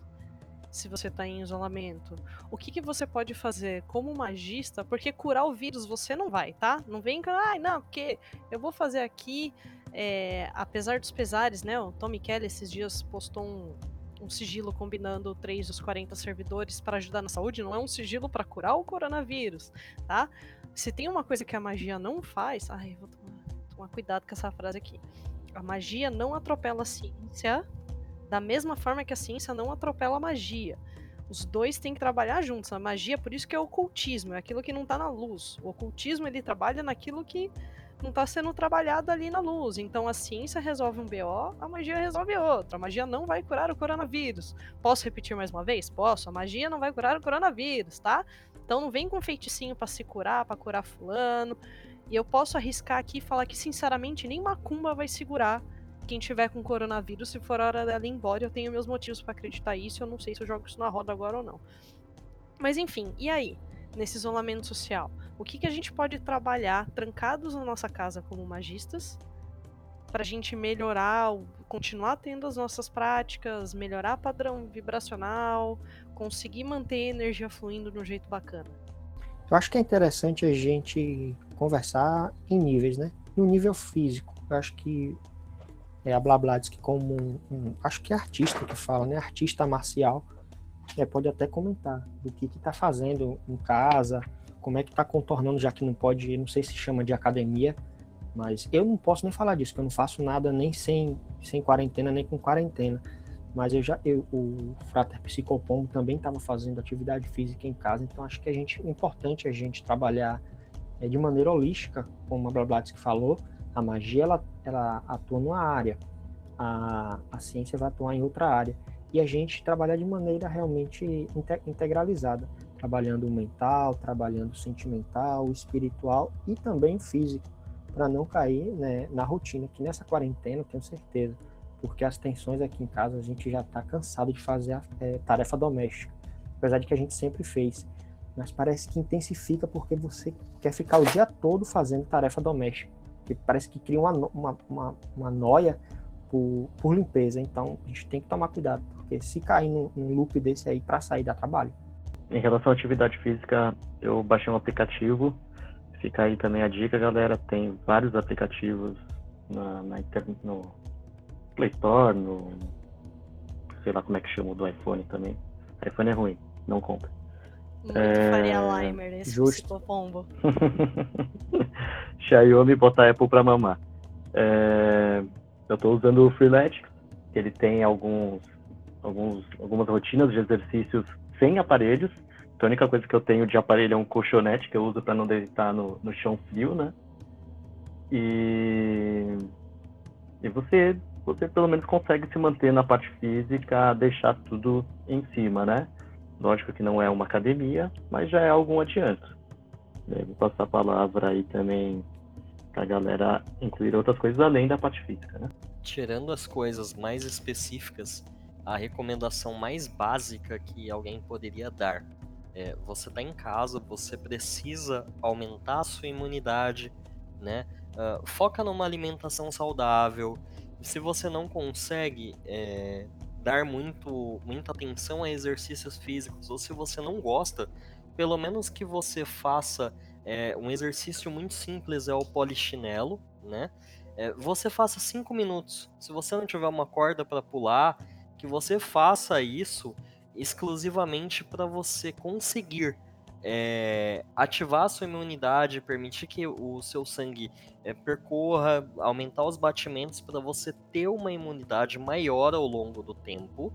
A: Se você está em isolamento, o que, que você pode fazer como magista? Porque curar o vírus você não vai, tá? Não vem com, ah, não, porque eu vou fazer aqui, é, apesar dos pesares, né? O Tommy Kelly esses dias postou um, um sigilo combinando três dos 40 servidores para ajudar na saúde, não é um sigilo para curar o coronavírus, tá? Se tem uma coisa que a magia não faz, ai, vou tomar, tomar cuidado com essa frase aqui. A magia não atropela a ciência, da mesma forma que a ciência não atropela a magia. Os dois têm que trabalhar juntos. A magia, por isso que é o ocultismo, é aquilo que não está na luz. O ocultismo ele trabalha naquilo que não está sendo trabalhado ali na luz. Então a ciência resolve um BO, a magia resolve outro. A magia não vai curar o coronavírus. Posso repetir mais uma vez? Posso. A magia não vai curar o coronavírus, tá? Então não vem com feiticinho para se curar, para curar fulano. E eu posso arriscar aqui e falar que sinceramente nem macumba vai segurar quem tiver com coronavírus, se for a hora dela ir embora, eu tenho meus motivos para acreditar isso, eu não sei se eu jogo isso na roda agora ou não. Mas enfim, e aí? Nesse isolamento social? O que, que a gente pode trabalhar trancados na nossa casa como magistas para a gente melhorar, continuar tendo as nossas práticas, melhorar padrão vibracional, conseguir manter a energia fluindo de um jeito bacana.
B: Eu acho que é interessante a gente conversar em níveis, né? No nível físico, eu acho que é a Blablatsky como um, um, acho que é artista que fala, né? Artista marcial, é, pode até comentar do que está fazendo em casa, como é que está contornando, já que não pode, não sei se chama de academia, mas eu não posso nem falar disso, que eu não faço nada nem sem, sem quarentena, nem com quarentena. Mas eu já, eu, o Frater Psicopombo também estava fazendo atividade física em casa, então acho que a gente, é importante a gente trabalhar é, de maneira holística, como a Blablatsky falou, a magia ela, ela atua numa área, a, a ciência vai atuar em outra área, e a gente trabalhar de maneira realmente integralizada trabalhando o mental, trabalhando o sentimental, o espiritual e também o físico, para não cair né, na rotina, que nessa quarentena, tenho certeza, porque as tensões aqui em casa a gente já está cansado de fazer a é, tarefa doméstica, apesar de que a gente sempre fez, mas parece que intensifica porque você quer ficar o dia todo fazendo tarefa doméstica, que parece que cria uma, uma, uma, uma noia por, por limpeza, então a gente tem que tomar cuidado, porque se cair num, num loop desse aí para sair dá trabalho.
D: Em relação à atividade física, eu baixei um aplicativo. Fica aí também a dica, galera. Tem vários aplicativos na, na no Play Store, no. sei lá como é que chama do iPhone também. iPhone é ruim, não compra.
A: Muito é... Faria Limer, esse
B: Justo.
A: pombo.
D: Xiaomi botar Apple pra mamar. É... Eu estou usando o Freeletics, que ele tem alguns, alguns, algumas rotinas de exercícios sem aparelhos. Então, a única coisa que eu tenho de aparelho é um colchonete que eu uso para não deitar no, no chão frio, né? E, e você, você pelo menos consegue se manter na parte física, deixar tudo em cima, né? Lógico que não é uma academia, mas já é algum adianto. vou passar a palavra aí também para a galera incluir outras coisas além da parte física, né?
E: Tirando as coisas mais específicas a recomendação mais básica que alguém poderia dar. É, você está em casa, você precisa aumentar a sua imunidade, né? Uh, foca numa alimentação saudável. Se você não consegue é, dar muito, muita atenção a exercícios físicos, ou se você não gosta, pelo menos que você faça é, um exercício muito simples, é o polichinelo, né? É, você faça 5 minutos. Se você não tiver uma corda para pular, que você faça isso exclusivamente para você conseguir é, ativar a sua imunidade, permitir que o seu sangue é, percorra, aumentar os batimentos para você ter uma imunidade maior ao longo do tempo,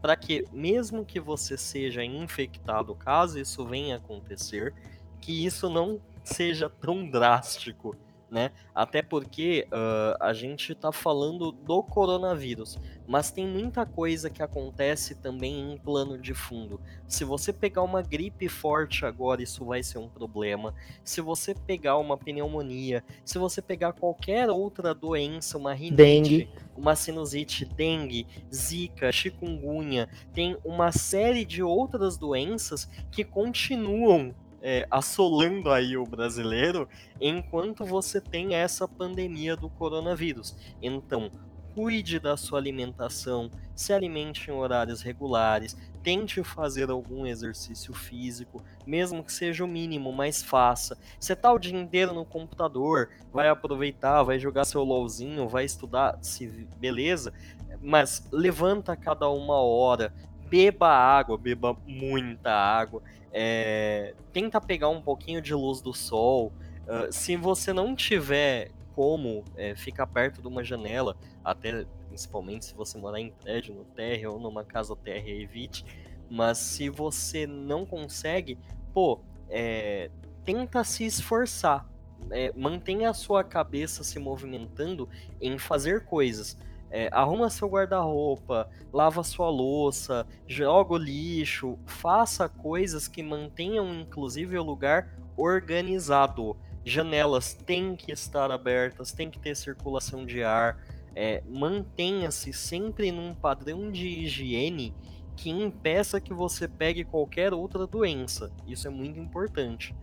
E: para que mesmo que você seja infectado, caso isso venha acontecer, que isso não seja tão drástico né? Até porque uh, a gente está falando do coronavírus, mas tem muita coisa que acontece também em plano de fundo. Se você pegar uma gripe forte agora, isso vai ser um problema. Se você pegar uma pneumonia, se você pegar qualquer outra doença, uma rinite, dengue. uma sinusite, dengue, zika, chikungunya, tem uma série de outras doenças que continuam é, assolando aí o brasileiro enquanto você tem essa pandemia do coronavírus. Então, cuide da sua alimentação, se alimente em horários regulares, tente fazer algum exercício físico, mesmo que seja o mínimo, mas faça. Você tá o dia inteiro no computador, vai aproveitar, vai jogar seu LOLzinho, vai estudar, se beleza, mas levanta cada uma hora, beba água, beba muita água, é, tenta pegar um pouquinho de luz do sol. Uh, se você não tiver como é, ficar perto de uma janela, até principalmente se você morar em prédio, no térreo ou numa casa térrea, evite. Mas se você não consegue, pô, é, tenta se esforçar. É, mantenha a sua cabeça se movimentando em fazer coisas. É, arruma seu guarda-roupa, lava sua louça, joga o lixo, faça coisas que mantenham inclusive o lugar organizado. Janelas têm que estar abertas, tem que ter circulação de ar. É, Mantenha-se sempre num padrão de higiene que impeça que você pegue qualquer outra doença. Isso é muito importante.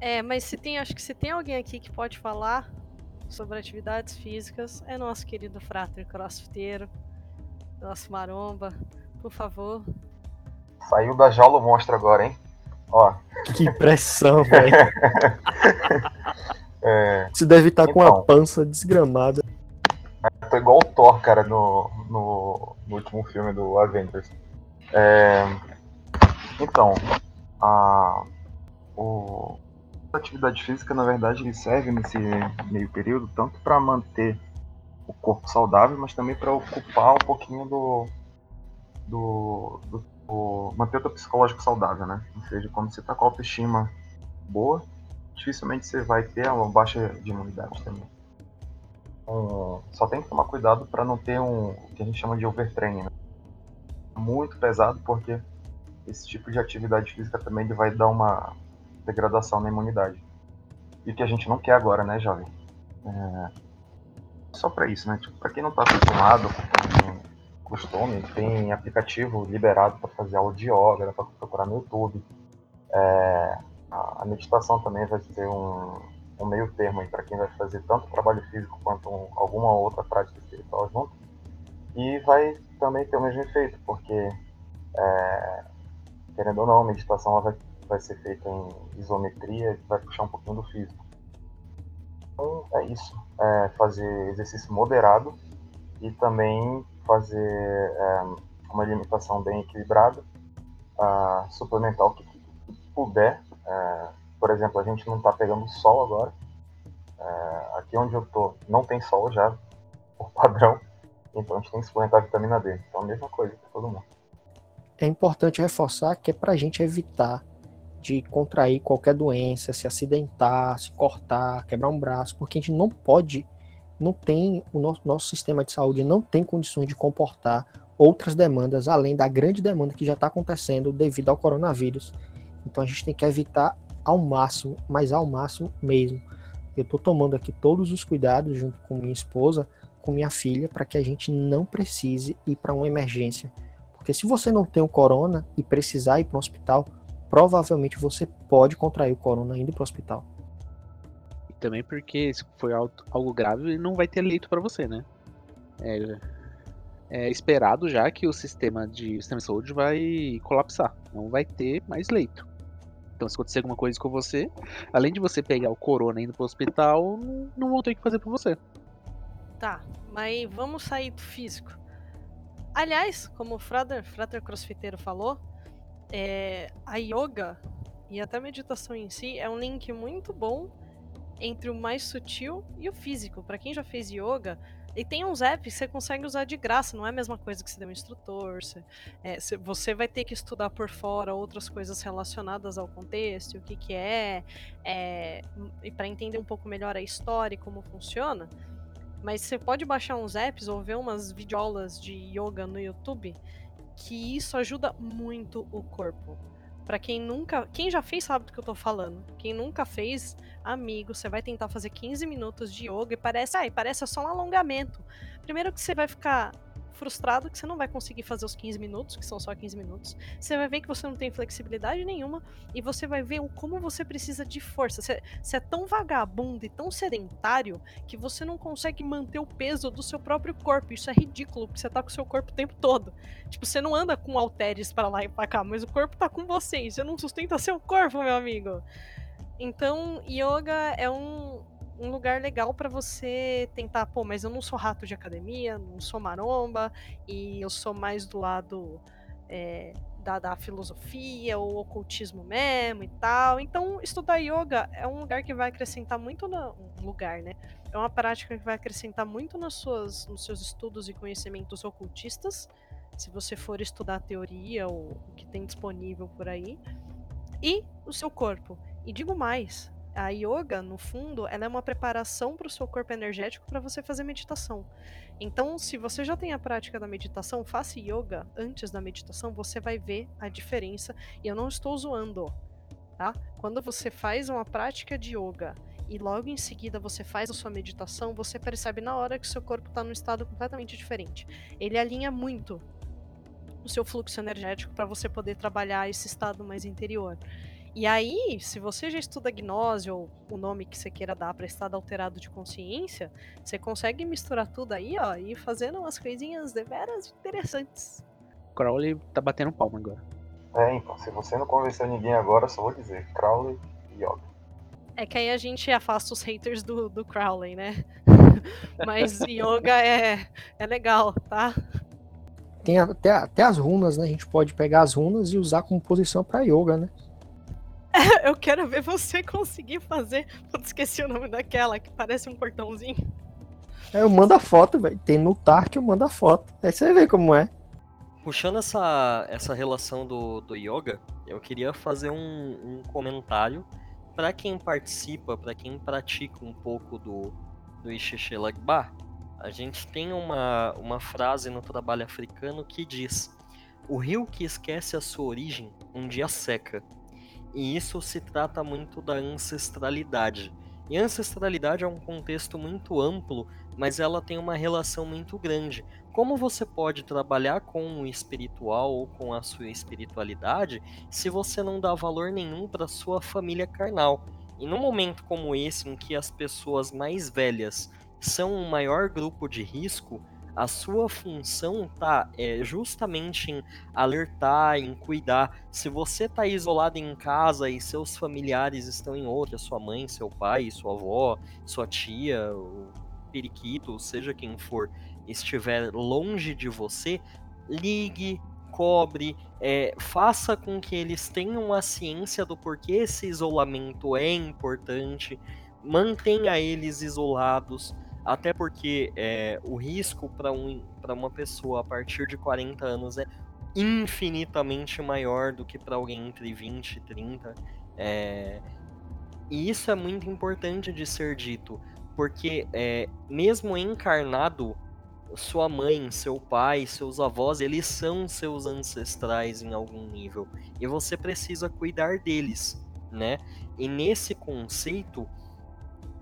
A: É, mas se tem, acho que se tem alguém aqui que pode falar sobre atividades físicas é nosso querido frater crossfiteiro, nosso maromba. Por favor.
C: Saiu da jaula o monstro agora, hein? Ó.
B: Que pressão, velho. é... Você deve estar então, com a pança desgramada.
C: Eu tô igual o Thor, cara, no, no, no último filme do Avengers. É... Então, a, o, atividade física, na verdade, ele serve nesse meio período tanto para manter o corpo saudável, mas também para ocupar um pouquinho do, do, do, do manter o teu psicológico saudável, né? Ou seja, quando você está com a autoestima boa, dificilmente você vai ter uma baixa de imunidade também. Um, só tem que tomar cuidado para não ter um o que a gente chama de overtraining, né? muito pesado, porque esse tipo de atividade física também ele vai dar uma degradação na imunidade. E o que a gente não quer agora, né, jovem? É... Só para isso, né? Tipo, para quem não está acostumado com costume, tem aplicativo liberado para fazer aula de yoga, para procurar no YouTube. É... A meditação também vai ser um, um meio termo para quem vai fazer tanto trabalho físico quanto um, alguma outra prática espiritual junto. E vai também ter o mesmo efeito, porque, é... querendo ou não, a meditação vai vai ser feita em isometria, vai puxar um pouquinho do físico. Então é isso, é fazer exercício moderado e também fazer é, uma alimentação bem equilibrada, uh, suplementar o que, puder. É, por exemplo, a gente não está pegando sol agora. É, aqui onde eu estou não tem sol já, por padrão. Então a gente tem que suplementar a vitamina D. Então a mesma coisa para todo mundo.
B: É importante reforçar que é para a gente evitar de contrair qualquer doença, se acidentar, se cortar, quebrar um braço, porque a gente não pode, não tem, o nosso, nosso sistema de saúde não tem condições de comportar outras demandas além da grande demanda que já está acontecendo devido ao coronavírus. Então a gente tem que evitar ao máximo, mas ao máximo mesmo. Eu estou tomando aqui todos os cuidados junto com minha esposa, com minha filha, para que a gente não precise ir para uma emergência. Porque se você não tem o corona e precisar ir para um hospital, provavelmente você pode contrair o corona indo para o hospital.
F: E também porque se for algo grave, não vai ter leito para você, né? É, é, esperado já que o sistema de, sistema de saúde vai colapsar, não vai ter mais leito. Então, se acontecer alguma coisa com você, além de você pegar o corona indo pro hospital, não vão ter o que fazer por você.
A: Tá, mas vamos sair do físico. Aliás, como o Frater, Frater Crossfiteiro falou, é, a yoga e até a meditação em si é um link muito bom entre o mais sutil e o físico. Para quem já fez yoga, E tem uns apps que você consegue usar de graça, não é a mesma coisa que você deu um instrutor. Você, é, você vai ter que estudar por fora outras coisas relacionadas ao contexto, o que, que é, é e para entender um pouco melhor a história e como funciona. Mas você pode baixar uns apps ou ver umas videoaulas de yoga no YouTube, que isso ajuda muito o corpo. Para quem nunca, quem já fez sabe do que eu tô falando. Quem nunca fez, amigo, você vai tentar fazer 15 minutos de yoga e parece, ai, parece só um alongamento. Primeiro que você vai ficar frustrado que você não vai conseguir fazer os 15 minutos, que são só 15 minutos. Você vai ver que você não tem flexibilidade nenhuma e você vai ver o como você precisa de força. Você, você é tão vagabundo e tão sedentário que você não consegue manter o peso do seu próprio corpo. Isso é ridículo, porque você tá com o seu corpo o tempo todo. Tipo, você não anda com halteres para lá e para cá, mas o corpo tá com você. Você não sustenta seu corpo, meu amigo. Então, yoga é um, um lugar legal para você tentar, pô, mas eu não sou rato de academia, não sou maromba, e eu sou mais do lado é, da, da, filosofia, ou ocultismo mesmo e tal. Então, estudar yoga é um lugar que vai acrescentar muito um lugar, né? É uma prática que vai acrescentar muito nas suas, nos seus estudos e conhecimentos ocultistas, se você for estudar a teoria ou o que tem disponível por aí, e o seu corpo. E digo mais, a yoga, no fundo, ela é uma preparação para o seu corpo energético para você fazer meditação. Então, se você já tem a prática da meditação, faça yoga antes da meditação, você vai ver a diferença. E eu não estou zoando, tá? Quando você faz uma prática de yoga e logo em seguida você faz a sua meditação, você percebe na hora que seu corpo está num estado completamente diferente. Ele alinha muito o seu fluxo energético para você poder trabalhar esse estado mais interior. E aí, se você já estuda gnose ou o nome que você queira dar para estado alterado de consciência, você consegue misturar tudo aí, ó, e fazendo umas coisinhas deveras interessantes.
F: Crowley tá batendo palma agora.
C: É, então, se você não convenceu ninguém agora, só vou dizer, Crowley e Yoga.
A: É que aí a gente afasta os haters do, do Crowley, né? Mas yoga é, é legal, tá?
B: Tem até, até as runas, né? A gente pode pegar as runas e usar como posição para yoga, né?
A: eu quero ver você conseguir fazer. Putz, esqueci o nome daquela, que parece um portãozinho.
B: É, eu mando a foto, velho. Tem no Tark, eu mando a foto. Aí você vê como é.
E: Puxando essa, essa relação do, do yoga, eu queria fazer um, um comentário para quem participa, para quem pratica um pouco do, do Ixexê Lagba. A gente tem uma, uma frase no trabalho africano que diz: O rio que esquece a sua origem um dia seca. E isso se trata muito da ancestralidade. E ancestralidade é um contexto muito amplo, mas ela tem uma relação muito grande. Como você pode trabalhar com o espiritual ou com a sua espiritualidade se você não dá valor nenhum para sua família carnal? E num momento como esse, em que as pessoas mais velhas são o maior grupo de risco, a sua função tá é, justamente em alertar, em cuidar. Se você tá isolado em casa e seus familiares estão em outra, sua mãe, seu pai, sua avó, sua tia, o periquito, seja quem for, estiver longe de você, ligue, cobre, é, faça com que eles tenham a ciência do porquê esse isolamento é importante, mantenha eles isolados até porque é, o risco para um, uma pessoa a partir de 40 anos é infinitamente maior do que para alguém entre 20 e 30. É, e isso é muito importante de ser dito, porque é, mesmo encarnado, sua mãe, seu pai, seus avós, eles são seus ancestrais em algum nível. E você precisa cuidar deles, né? E nesse conceito,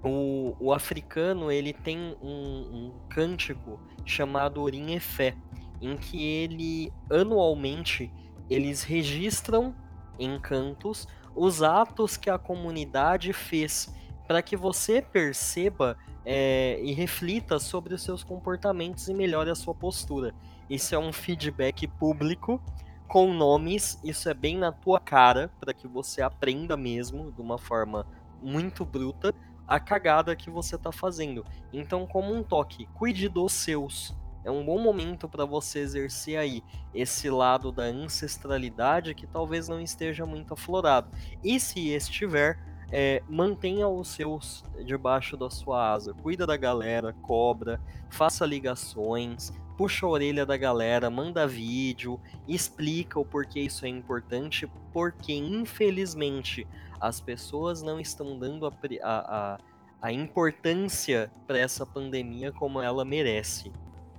E: o, o africano ele tem um, um cântico chamado Orim Efé, em que ele anualmente eles registram em cantos os atos que a comunidade fez para que você perceba é, e reflita sobre os seus comportamentos e melhore a sua postura. Isso é um feedback público com nomes, isso é bem na tua cara para que você aprenda mesmo de uma forma muito bruta a cagada que você está fazendo. Então, como um toque, cuide dos seus. É um bom momento para você exercer aí esse lado da ancestralidade que talvez não esteja muito aflorado. E se estiver, é, mantenha os seus debaixo da sua asa. Cuida da galera, cobra, faça ligações, puxa a orelha da galera, manda vídeo, explica o porquê isso é importante, porque infelizmente as pessoas não estão dando a, a, a importância para essa pandemia como ela merece.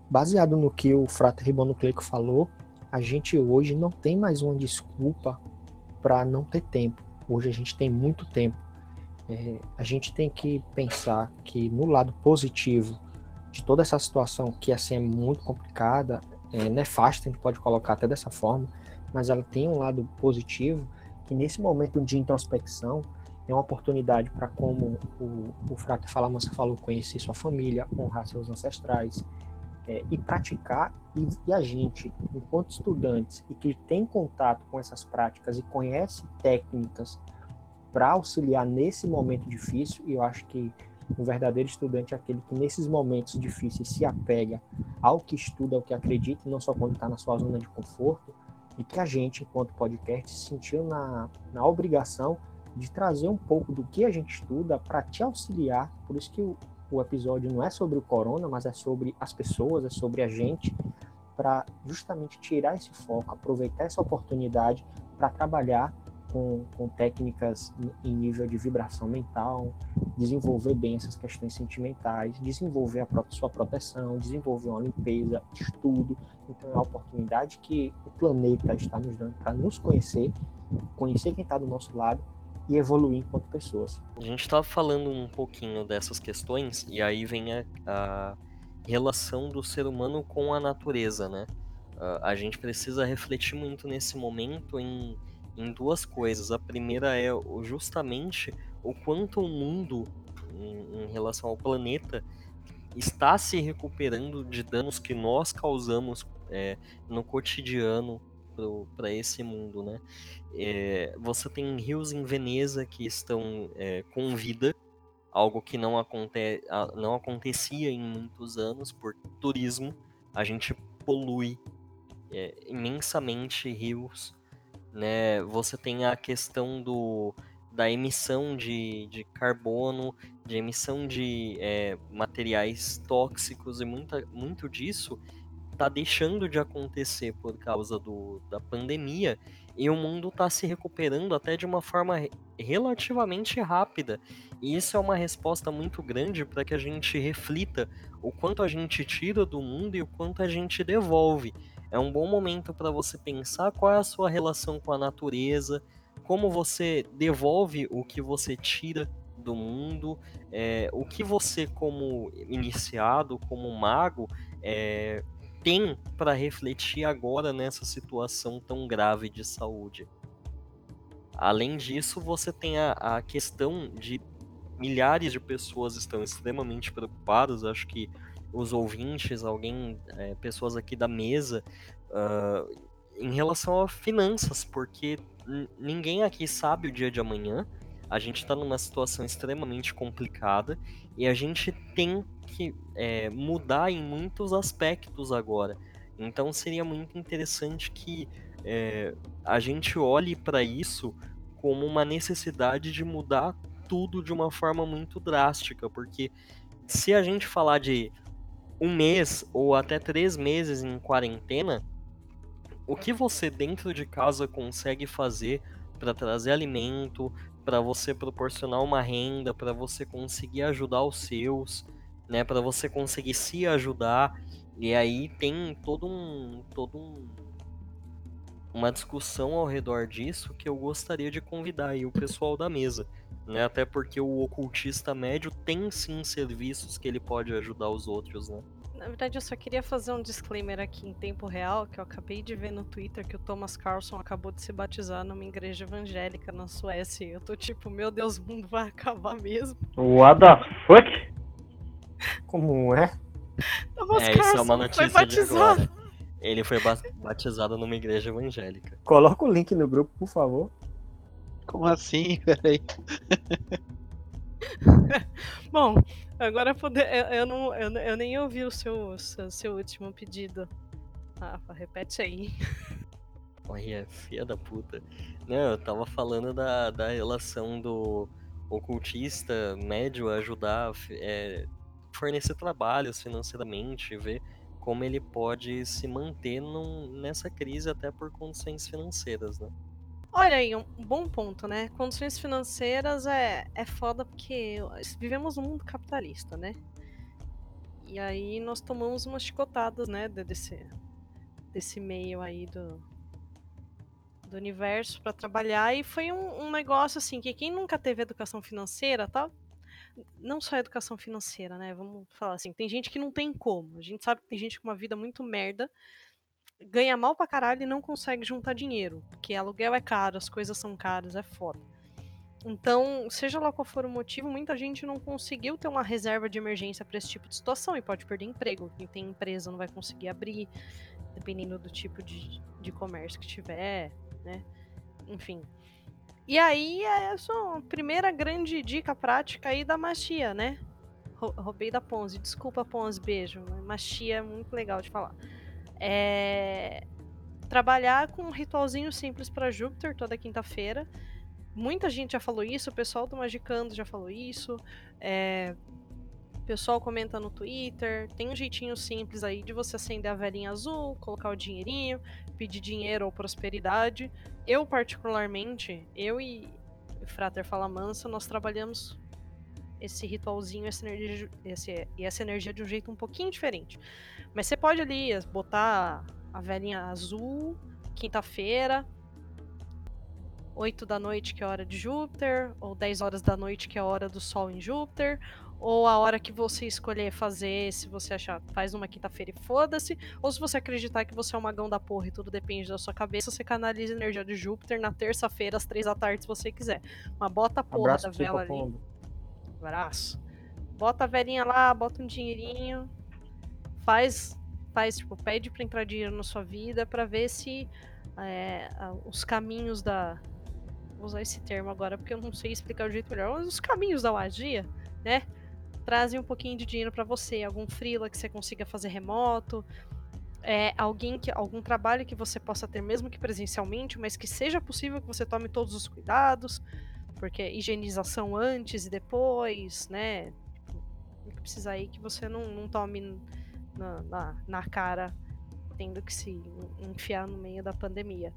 B: Baseado no que o Frater Ribonucleico falou, a gente hoje não tem mais uma desculpa para não ter tempo. Hoje a gente tem muito tempo. É, a gente tem que pensar que no lado positivo de toda essa situação, que assim é muito complicada, é nefasta, a gente pode colocar até dessa forma, mas ela tem um lado positivo, que nesse momento de introspecção é uma oportunidade para, como o, o Frater Falamansa falou, conhecer sua família, honrar seus ancestrais é, e praticar, e, e a gente, enquanto estudantes, e que tem contato com essas práticas e conhece técnicas para auxiliar nesse momento difícil, e eu acho que um verdadeiro estudante é aquele que nesses momentos difíceis se apega ao que estuda, ao que acredita, não só quando está na sua zona de conforto, e que a gente, enquanto podcast, se sentiu na, na obrigação de trazer um pouco do que a gente estuda para te auxiliar. Por isso que o, o episódio não é sobre o corona, mas é sobre as pessoas, é sobre a gente, para justamente tirar esse foco, aproveitar essa oportunidade para trabalhar com, com técnicas em nível de vibração mental, desenvolver bem essas questões sentimentais, desenvolver a própria, sua proteção, desenvolver uma limpeza, estudo. Então é a oportunidade que o planeta está nos dando para nos conhecer, conhecer quem está do nosso lado e evoluir enquanto pessoas.
E: A gente estava falando um pouquinho dessas questões e aí vem a, a relação do ser humano com a natureza, né? Uh, a gente precisa refletir muito nesse momento em em duas coisas. A primeira é justamente o quanto o mundo, em, relação ao planeta, está se recuperando de danos que nós causamos é, no cotidiano para esse mundo, né? É, você tem rios em Veneza que estão é, com vida, algo que não, aconte não acontecia em muitos anos por turismo. A gente polui é, imensamente rios né? Você tem a questão do, da emissão de, de carbono, de emissão de é, materiais tóxicos e muita, muito disso está deixando de acontecer por causa do, da pandemia e o mundo está se recuperando até de uma forma relativamente rápida. E isso é uma resposta muito grande para que a gente reflita o quanto a gente tira do mundo e o quanto a gente devolve. É um bom momento para você pensar qual é a sua relação com a natureza, como você devolve o que você tira do mundo, é, o que você, como iniciado, como mago, é, tem para refletir agora nessa situação tão grave de saúde. Além disso, você tem a, a questão de milhares de pessoas estão extremamente preocupadas. Acho que os ouvintes, alguém, é, pessoas aqui da mesa, uh, em relação a finanças, porque ninguém aqui sabe o dia de amanhã. A gente está numa situação extremamente complicada e a gente tem que é, mudar em muitos aspectos agora. Então seria muito interessante que é, a gente olhe para isso como uma necessidade de mudar tudo de uma forma muito drástica, porque se a gente falar de um mês ou até três meses em quarentena, o que você dentro de casa consegue fazer para trazer alimento, para você proporcionar uma renda, para você conseguir ajudar os seus, né, para você conseguir se ajudar. E aí tem todo um todo um, uma discussão ao redor disso que eu gostaria de convidar aí o pessoal da mesa, né? Até porque o ocultista médio tem sim serviços que ele pode ajudar os outros, né?
A: Na verdade, eu só queria fazer um disclaimer aqui em tempo real, que eu acabei de ver no Twitter que o Thomas Carlson acabou de se batizar numa igreja evangélica na Suécia. Eu tô tipo, meu Deus, o mundo vai acabar mesmo.
D: What the fuck?
B: Como é?
A: Thomas é, Carlson é uma notícia foi batizado.
E: Ele foi batizado numa igreja evangélica.
B: Coloca o link no grupo, por favor.
F: Como assim? Peraí.
A: Bom, agora poder, eu, eu, não, eu, eu, nem ouvi o seu, seu, seu último pedido. Rafa, repete aí.
E: Olha, filha da puta. Não, eu tava falando da, da relação do ocultista médio ajudar é, fornecer trabalhos financeiramente, ver como ele pode se manter num, nessa crise até por condições financeiras, né?
A: Olha aí, um bom ponto, né? Condições financeiras é, é foda porque vivemos num mundo capitalista, né? E aí nós tomamos umas chicotadas, né, desse, desse meio aí do, do universo para trabalhar e foi um, um, negócio assim que quem nunca teve educação financeira, tá? Não só educação financeira, né? Vamos falar assim, tem gente que não tem como. A gente sabe que tem gente com uma vida muito merda, ganha mal pra caralho e não consegue juntar dinheiro, porque aluguel é caro, as coisas são caras, é foda. Então, seja lá qual for o motivo, muita gente não conseguiu ter uma reserva de emergência para esse tipo de situação e pode perder emprego. Quem tem empresa não vai conseguir abrir, dependendo do tipo de, de comércio que tiver, né? Enfim. E aí, é a primeira grande dica prática aí da machia, né? Roubei da Ponzi. Desculpa, Ponzi, beijo. Machia é muito legal de falar. É... Trabalhar com um ritualzinho simples para Júpiter toda quinta-feira Muita gente já falou isso, o pessoal do Magicando já falou isso. É, o pessoal comenta no Twitter. Tem um jeitinho simples aí de você acender a velhinha azul, colocar o dinheirinho, pedir dinheiro ou prosperidade. Eu, particularmente, eu e o Frater Fala Mansa, nós trabalhamos esse ritualzinho essa energia, e essa energia de um jeito um pouquinho diferente. Mas você pode ali botar a velhinha azul, quinta-feira, 8 da noite, que é a hora de Júpiter, ou 10 horas da noite, que é a hora do Sol em Júpiter, ou a hora que você escolher fazer, se você achar, faz numa quinta-feira e foda-se, ou se você acreditar que você é um magão da porra e tudo depende da sua cabeça, você canaliza a energia de Júpiter na terça-feira, às 3 da tarde, se você quiser. Mas bota a porra Abraço da vela ali. Abraço. Bota a velhinha lá, bota um dinheirinho, faz, faz, tipo, pede pra entrar dinheiro na sua vida para ver se é, os caminhos da, vou usar esse termo agora porque eu não sei explicar o jeito melhor, os caminhos da magia, né? Trazem um pouquinho de dinheiro para você, algum freela que você consiga fazer remoto, é, alguém que algum trabalho que você possa ter mesmo que presencialmente, mas que seja possível que você tome todos os cuidados, porque higienização antes e depois, né? Tipo, precisa aí que você não, não tome na, na, na cara tendo que se enfiar no meio da pandemia.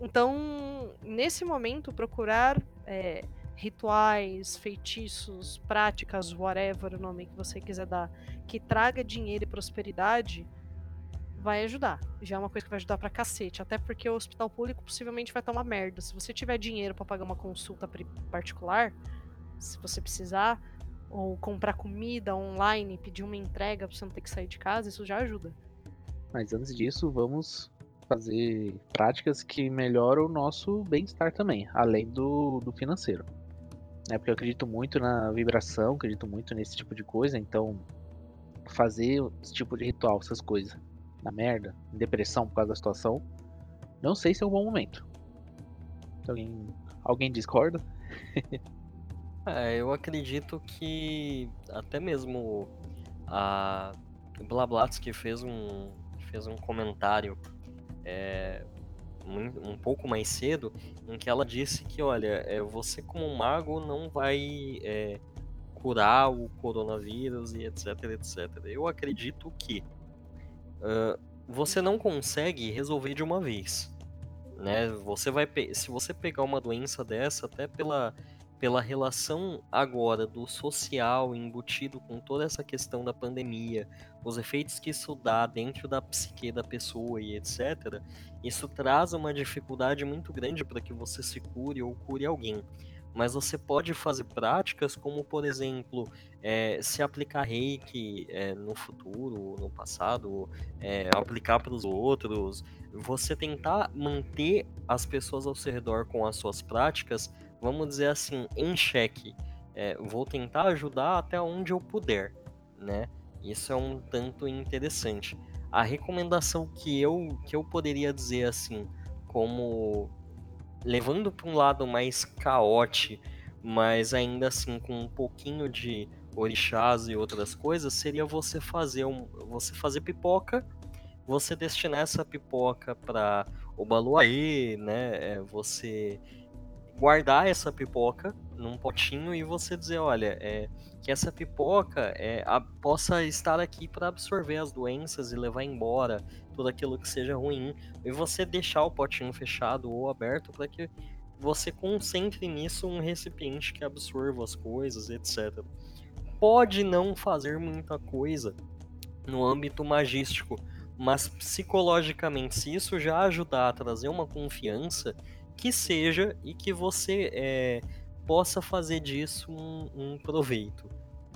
A: Então, nesse momento, procurar é, rituais, feitiços, práticas, whatever o nome que você quiser dar, que traga dinheiro e prosperidade, vai ajudar. Já é uma coisa que vai ajudar pra cacete. Até porque o hospital público possivelmente vai estar uma merda. Se você tiver dinheiro para pagar uma consulta particular, se você precisar, ou comprar comida online, pedir uma entrega pra você não ter que sair de casa, isso já ajuda.
F: Mas antes disso, vamos fazer práticas que melhoram o nosso bem-estar também, além do, do financeiro. É porque eu acredito muito na vibração, acredito muito nesse tipo de coisa, então fazer esse tipo de ritual, essas coisas, na merda, em depressão por causa da situação, não sei se é um bom momento. Alguém, alguém discorda?
E: é, eu acredito que até mesmo a Blablatsky fez um, fez um comentário é, um, pouco mais cedo, em que ela disse que, olha, é, você como mago não vai é, curar o coronavírus e etc, etc. Eu acredito que uh, você não consegue resolver de uma vez. Né? Você vai se você pegar uma doença dessa, até pela pela relação agora do social embutido com toda essa questão da pandemia, os efeitos que isso dá dentro da psique da pessoa e etc., isso traz uma dificuldade muito grande para que você se cure ou cure alguém. Mas você pode fazer práticas como, por exemplo, é, se aplicar reiki é, no futuro, no passado, é, aplicar para os outros, você tentar manter as pessoas ao seu redor com as suas práticas vamos dizer assim, em xeque. É, vou tentar ajudar até onde eu puder, né? Isso é um tanto interessante. A recomendação que eu, que eu poderia dizer assim, como levando para um lado mais caótico, mas ainda assim com um pouquinho de orixás e outras coisas, seria você fazer um, você fazer pipoca, você destinar essa pipoca para o baluaê, né? É, você guardar essa pipoca num potinho e você dizer, olha, é, que essa pipoca é, a, possa estar aqui para absorver as doenças e levar embora tudo aquilo que seja ruim, e você deixar o potinho fechado ou aberto para que você concentre nisso um recipiente que absorva as coisas, etc. Pode não fazer muita coisa no âmbito magístico, mas psicologicamente, se isso já ajudar a trazer uma confiança, que seja e que você é, possa fazer disso um, um proveito.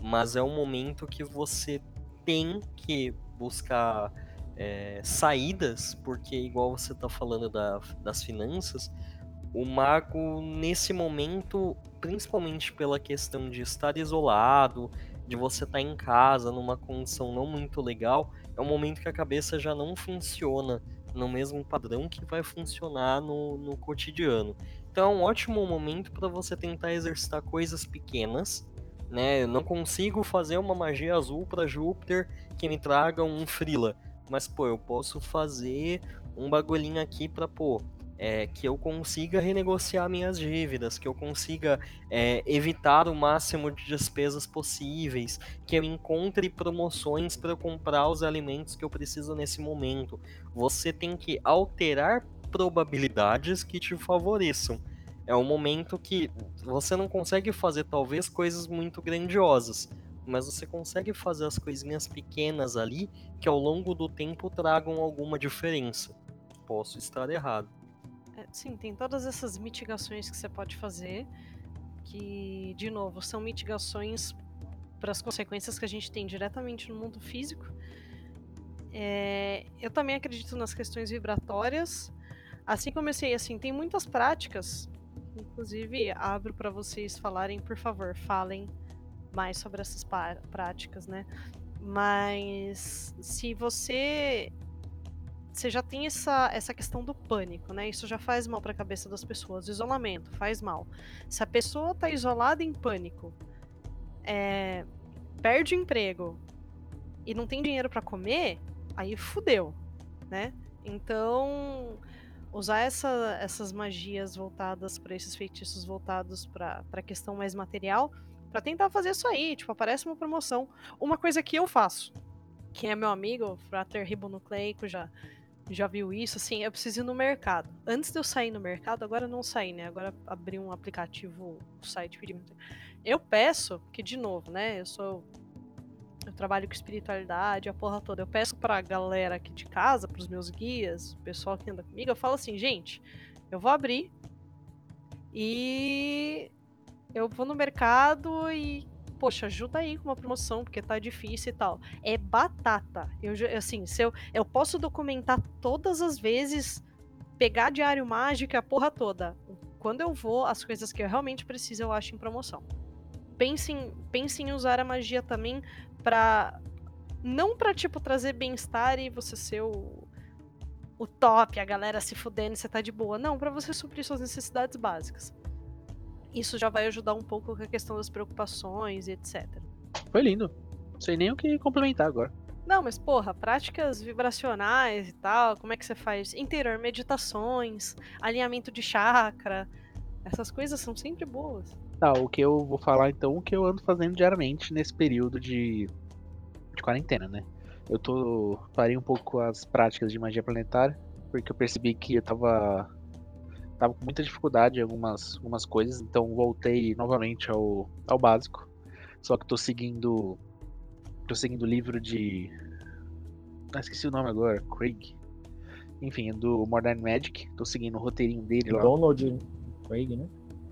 E: Mas é um momento que você tem que buscar é, saídas, porque, igual você está falando da, das finanças, o mago, nesse momento, principalmente pela questão de estar isolado, de você estar tá em casa numa condição não muito legal, é um momento que a cabeça já não funciona no mesmo padrão que vai funcionar no, no cotidiano. Então é um ótimo momento para você tentar exercitar coisas pequenas. Né? Eu não consigo fazer uma magia azul para Júpiter que me traga um Frila. Mas, pô, eu posso fazer um bagulhinho aqui para pô, é, que eu consiga renegociar minhas dívidas, que eu consiga é, evitar o máximo de despesas possíveis, que eu encontre promoções para comprar os alimentos que eu preciso nesse momento. Você tem que alterar probabilidades que te favoreçam. É um momento que você não consegue fazer talvez coisas muito grandiosas, mas você consegue fazer as coisinhas pequenas ali que ao longo do tempo tragam alguma diferença. Posso estar errado.
A: Sim, tem todas essas mitigações que você pode fazer, que, de novo, são mitigações para as consequências que a gente tem diretamente no mundo físico. É, eu também acredito nas questões vibratórias. Assim como eu sei, assim, tem muitas práticas. Inclusive, abro para vocês falarem, por favor, falem mais sobre essas práticas, né? Mas se você você já tem essa, essa questão do pânico, né? Isso já faz mal para a cabeça das pessoas. Isolamento faz mal. Se a pessoa está isolada em pânico, é, perde o emprego e não tem dinheiro para comer, aí fudeu, né? Então, usar essa, essas magias voltadas para esses feitiços voltados para a questão mais material, para tentar fazer isso aí, tipo, aparece uma promoção. Uma coisa que eu faço, que é meu amigo, Frater Ribonucleico, já já viu isso, assim, eu preciso ir no mercado. Antes de eu sair no mercado, agora não saí, né? Agora abri um aplicativo, o site. Eu peço, que de novo, né? Eu sou. Eu trabalho com espiritualidade, a porra toda. Eu peço pra galera aqui de casa, pros meus guias, o pessoal que anda comigo, eu falo assim, gente, eu vou abrir e eu vou no mercado e poxa, ajuda aí com uma promoção, porque tá difícil e tal. É batata. Eu, assim, se eu, eu posso documentar todas as vezes, pegar diário mágico a porra toda. Quando eu vou, as coisas que eu realmente preciso, eu acho em promoção. Pense em, pense em usar a magia também pra. Não pra, tipo, trazer bem-estar e você ser o, o top, a galera se fudendo e você tá de boa. Não, para você suprir suas necessidades básicas isso já vai ajudar um pouco com a questão das preocupações e etc.
F: Foi lindo. Não sei nem o que complementar agora.
A: Não, mas porra, práticas vibracionais e tal, como é que você faz? Interior, meditações, alinhamento de chakra, essas coisas são sempre boas.
F: Tá, o que eu vou falar então, o que eu ando fazendo diariamente nesse período de, de quarentena, né? Eu tô. parei um pouco as práticas de magia planetária, porque eu percebi que eu tava tava com muita dificuldade em algumas, algumas coisas, então voltei novamente ao, ao básico. Só que tô seguindo. tô seguindo o livro de. Ah, esqueci o nome agora, Craig. Enfim, é do Modern Magic. Tô seguindo o roteirinho dele lá.
B: Donald Craig, né?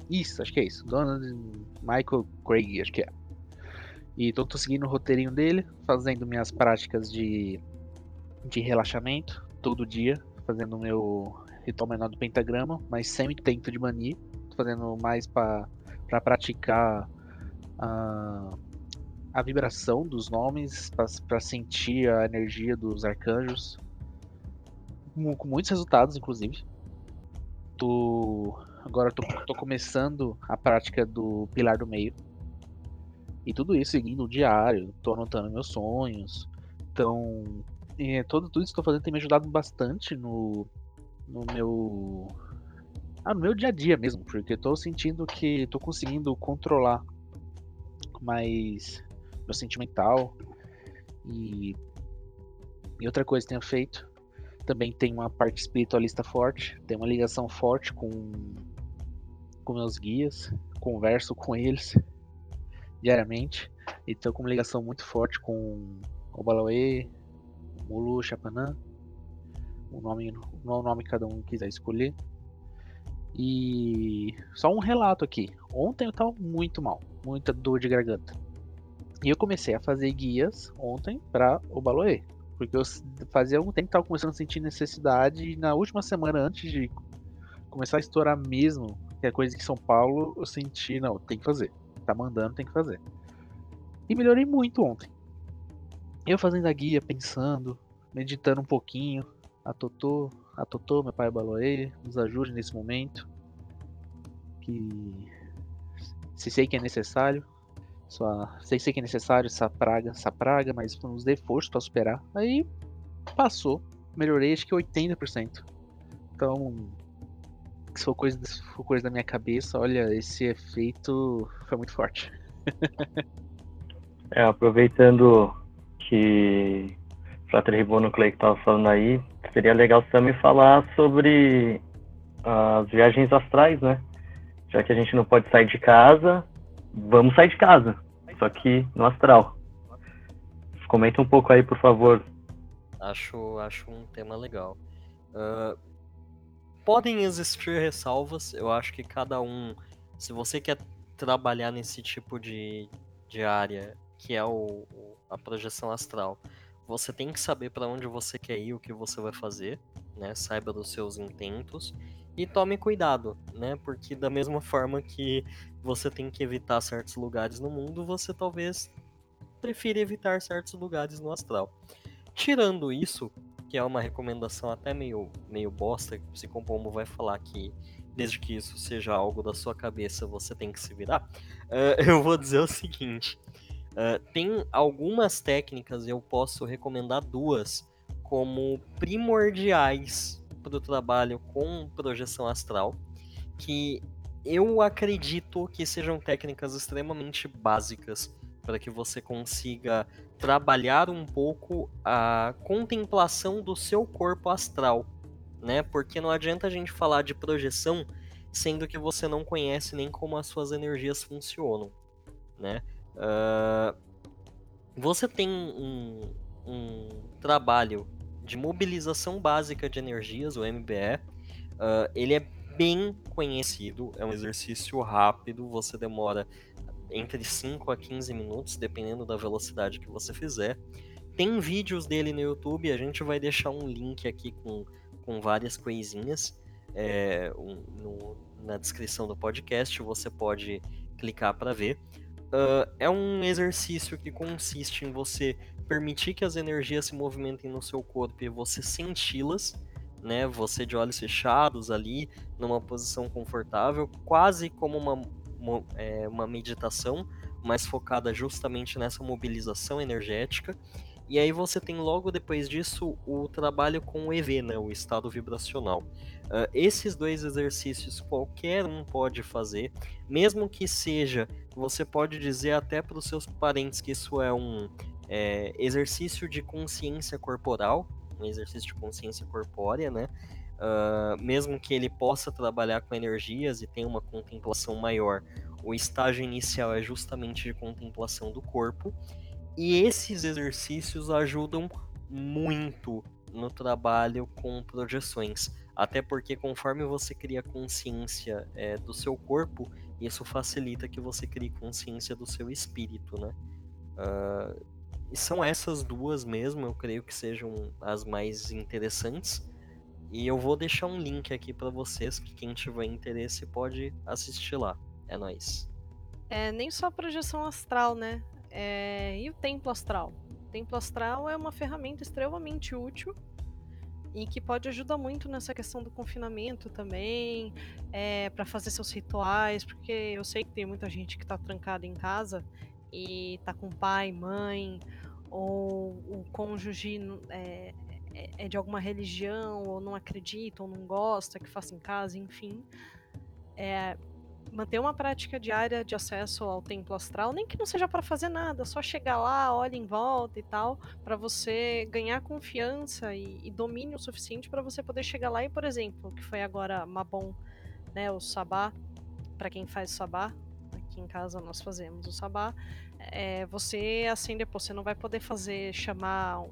F: Isso, acho que é isso. Donald Michael Craig, acho que é. E tô, tô seguindo o roteirinho dele, fazendo minhas práticas de, de relaxamento todo dia, fazendo meu ritual menor do pentagrama, mas sem o intento de banir. Tô fazendo mais para praticar a, a vibração dos nomes, para sentir a energia dos arcanjos. Com muitos resultados, inclusive. Tô, agora tô, tô começando a prática do pilar do meio. E tudo isso seguindo o diário, tô anotando meus sonhos. Então, todo, tudo isso que estou fazendo tem me ajudado bastante no, no meu ah, no meu dia a dia mesmo, porque eu tô sentindo que tô conseguindo controlar mais meu sentimental e, e outra coisa que tenho feito também tem uma parte espiritualista forte, tem uma ligação forte com com meus guias, converso com eles diariamente e tenho uma ligação muito forte com o Balauê, Mulu, Chapanã, o nome, o nome que cada um quiser escolher. E só um relato aqui. Ontem eu tava muito mal, muita dor de garganta. E eu comecei a fazer guias ontem para o Baloê. Porque eu fazia algum tempo que tava começando a sentir necessidade e na última semana antes de começar a estourar mesmo, que é coisa que São Paulo, eu senti, não, tem que fazer. Tá mandando, tem que fazer. E melhorei muito ontem. Eu fazendo a guia, pensando, meditando um pouquinho. A Totô, a Totô, meu pai Baloê, nos ajude nesse momento. Que se sei que é necessário, só sei, sei que é necessário essa praga, essa praga, mas nos dê força para superar. Aí passou, melhorei acho que 80%. Então, se for coisa, se for coisa da minha cabeça, olha, esse efeito foi muito forte.
D: é, aproveitando que Frater Ribonuclei que estava falando aí, seria legal também falar sobre as viagens astrais, né? Já que a gente não pode sair de casa, vamos sair de casa, só que no astral. Comenta um pouco aí, por favor.
E: Acho, acho um tema legal. Uh, podem existir ressalvas, eu acho que cada um, se você quer trabalhar nesse tipo de, de área, que é o, a projeção astral, você tem que saber para onde você quer ir, o que você vai fazer, né? Saiba dos seus intentos e tome cuidado, né? Porque da mesma forma que você tem que evitar certos lugares no mundo, você talvez prefira evitar certos lugares no astral. Tirando isso, que é uma recomendação até meio, meio bosta, que o Psicompomo vai falar que desde que isso seja algo da sua cabeça, você tem que se virar, uh, eu vou dizer o seguinte. Uh, tem algumas técnicas, eu posso recomendar duas, como primordiais para o trabalho com projeção astral, que eu acredito que sejam técnicas extremamente básicas para que você consiga trabalhar um pouco a contemplação do seu corpo astral, né? Porque não adianta a gente falar de projeção sendo que você não conhece nem como as suas energias funcionam, né? Uh, você tem um, um, trabalho de mobilização básica de energias, o MBE. Uh, ah, ele é bem conhecido, é um exercício rápido, você demora entre 5 a 15 minutos, dependendo da velocidade que você fizer. Tem vídeos dele no YouTube, a gente vai deixar um link aqui com, com várias coisinhas é, um, no, na descrição do podcast, você pode clicar para ver. Uh, é um exercício que consiste em você permitir que as energias se movimentem no seu corpo e você senti-las, né? Você de olhos fechados ali, numa posição confortável, quase como uma, uma, é, uma meditação, mais focada justamente nessa mobilização energética. E aí você tem logo depois disso o trabalho com o EV, né, o estado vibracional. Uh, esses dois exercícios qualquer um pode fazer, mesmo que seja, você pode dizer até para os seus parentes que isso é um é, exercício de consciência corporal, um exercício de consciência corpórea, né? Uh, mesmo que ele possa trabalhar com energias e tenha uma contemplação maior, o estágio inicial é justamente de contemplação do corpo. E esses exercícios ajudam muito no trabalho com projeções. Até porque conforme você cria consciência é, do seu corpo, isso facilita que você crie consciência do seu espírito, né? Uh, e são essas duas mesmo, eu creio que sejam as mais interessantes. E eu vou deixar um link aqui para vocês, que quem tiver interesse pode assistir lá. É nóis.
A: É, nem só projeção astral, né? É, e o templo astral? O templo astral é uma ferramenta extremamente útil e que pode ajudar muito nessa questão do confinamento também, é, para fazer seus rituais, porque eu sei que tem muita gente que está trancada em casa e tá com pai, mãe, ou o cônjuge é, é, é de alguma religião, ou não acredita, ou não gosta que faça em casa, enfim. é manter uma prática diária de acesso ao templo astral, nem que não seja para fazer nada, só chegar lá, olha em volta e tal, para você ganhar confiança e, e domínio suficiente para você poder chegar lá. E, por exemplo, que foi agora Mabon, né, o Sabá, para quem faz Sabá, aqui em casa nós fazemos o Sabá, é, você acender, pô, você não vai poder fazer, chamar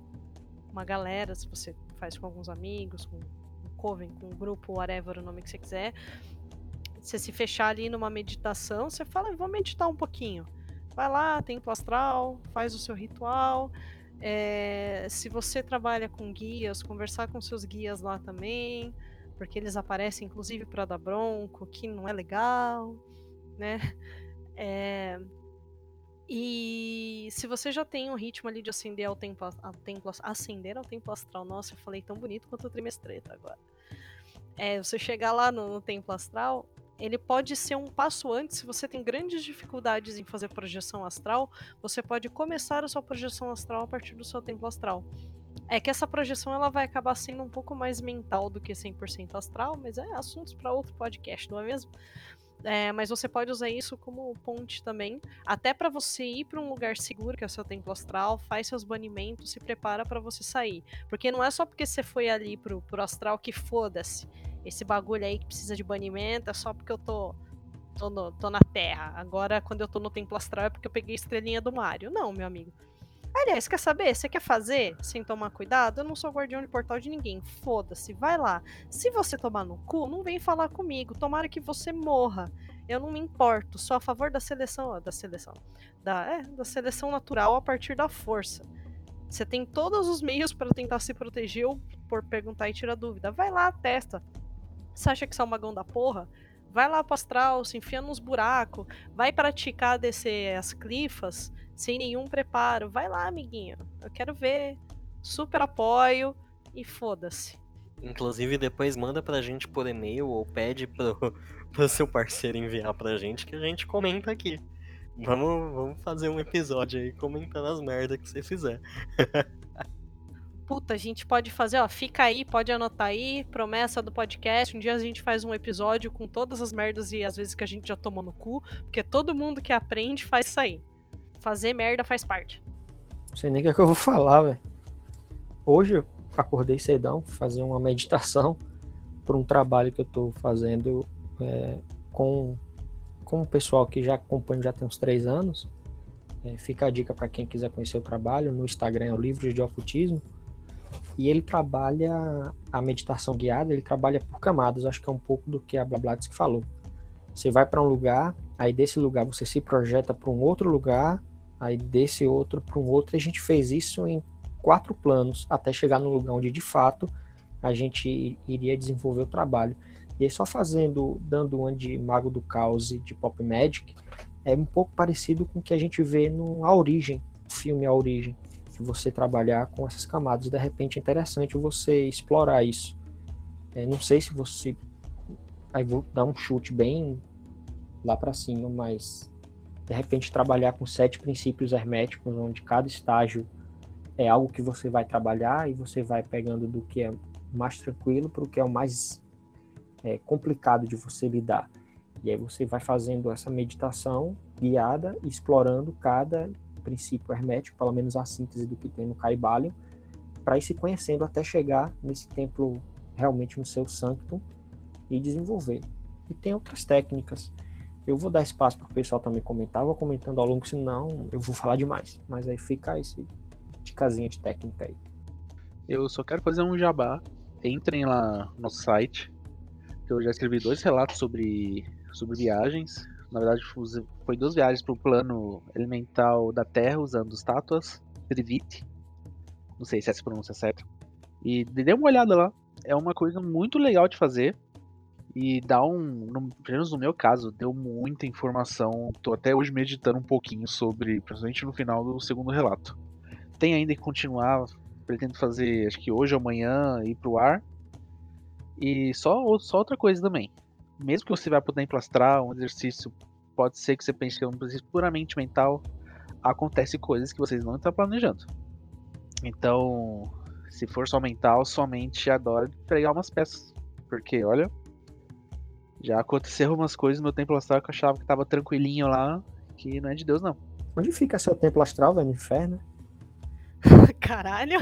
A: uma galera, se você faz com alguns amigos, com um coven, com um grupo, whatever o nome que você quiser, você se fechar ali numa meditação, você fala, vou meditar um pouquinho. Vai lá, templo astral, faz o seu ritual. É, se você trabalha com guias, conversar com seus guias lá também, porque eles aparecem inclusive para dar bronco, que não é legal, né? É, e se você já tem um ritmo ali de acender ao templo, ao templo, acender ao templo astral, nossa, eu falei tão bonito quanto o trimestreta agora. É, você chegar lá no, no templo astral, ele pode ser um passo antes. Se você tem grandes dificuldades em fazer projeção astral, você pode começar a sua projeção astral a partir do seu templo astral. É que essa projeção ela vai acabar sendo um pouco mais mental do que 100% astral, mas é assuntos para outro podcast, não é mesmo? É, mas você pode usar isso como ponte também, até para você ir para um lugar seguro, que é o seu templo astral, faz seus banimentos, se prepara para você sair. Porque não é só porque você foi ali pro, pro astral que foda-se. Esse bagulho aí que precisa de banimento é só porque eu tô, tô, no, tô na Terra. Agora, quando eu tô no templo astral, é porque eu peguei a estrelinha do Mario. Não, meu amigo. Aliás, quer saber? Você quer fazer sem tomar cuidado? Eu não sou guardião de portal de ninguém. Foda-se, vai lá. Se você tomar no cu, não vem falar comigo. Tomara que você morra. Eu não me importo. Sou a favor da seleção. Da seleção. Da, é, da seleção natural a partir da força. Você tem todos os meios para tentar se proteger ou por perguntar e tirar dúvida. Vai lá, testa. Você acha que você é um magão da porra? Vai lá pro astral, se enfia nos buracos. Vai praticar descer as clifas sem nenhum preparo. Vai lá, amiguinho. Eu quero ver. Super apoio e foda-se.
E: Inclusive, depois manda pra gente por e-mail ou pede pro, pro seu parceiro enviar pra gente que a gente comenta aqui. Vamos, vamos fazer um episódio aí comentando as merdas que você fizer.
A: Puta, a gente pode fazer, ó, fica aí, pode anotar aí, promessa do podcast. Um dia a gente faz um episódio com todas as merdas e as vezes que a gente já tomou no cu, porque todo mundo que aprende faz isso aí fazer merda faz parte.
B: Não sei nem o que, é que eu vou falar, velho. Hoje eu acordei cedão, fazer uma meditação por um trabalho que eu tô fazendo é, com, com o pessoal que já acompanha já tem uns três anos. É, fica a dica para quem quiser conhecer o trabalho. No Instagram é o Livro de Ocultismo. E ele trabalha a meditação guiada, ele trabalha por camadas. Acho que é um pouco do que a Blablatsky falou. Você vai para um lugar, aí desse lugar você se projeta para um outro lugar, aí desse outro para um outro. E a gente fez isso em quatro planos até chegar no lugar onde de fato a gente iria desenvolver o trabalho. E aí só fazendo, dando uma de Mago do Caos e de Pop Magic, é um pouco parecido com o que a gente vê no A Origem, filme A Origem, que você trabalhar com essas camadas. De repente é interessante você explorar isso. É, não sei se você. Aí vou dar um chute bem lá para cima, mas de repente trabalhar com sete princípios herméticos, onde cada estágio é algo que você vai trabalhar e você vai pegando do que é mais tranquilo para o que é o mais é, complicado de você lidar. E aí você vai fazendo essa meditação guiada, explorando cada princípio hermético, pelo menos a síntese do que tem no Caibalion, para ir se conhecendo até chegar nesse templo realmente no seu sanctum e desenvolver. E tem outras técnicas eu vou dar espaço para o pessoal também comentar, vou comentando ao longo, senão eu vou falar demais. Mas aí fica esse de casinha de técnica aí.
F: Eu só quero fazer um jabá. Entrem lá no site. Eu já escrevi dois relatos sobre, sobre viagens. Na verdade, foi duas viagens para o plano elemental da Terra usando estátuas. Trivit. Não sei se essa pronúncia é certa. E dê uma olhada lá. É uma coisa muito legal de fazer. E dá um. No, pelo menos no meu caso, deu muita informação. Tô até hoje meditando um pouquinho sobre, principalmente no final do segundo relato. Tem ainda que continuar, pretendo fazer, acho que hoje ou amanhã, ir pro ar. E só, só outra coisa também. Mesmo que você vá poder emplastrar um exercício, pode ser que você pense que é um exercício puramente mental. Acontece coisas que vocês não estão planejando. Então, se for só mental, somente adora pegar umas peças. Porque, olha, Já aconteceram umas coisas no meu templo astral que eu achava que tava tranquilinho lá, que não é de Deus, não.
B: Onde fica seu templo astral, velho? No inferno?
A: Caralho.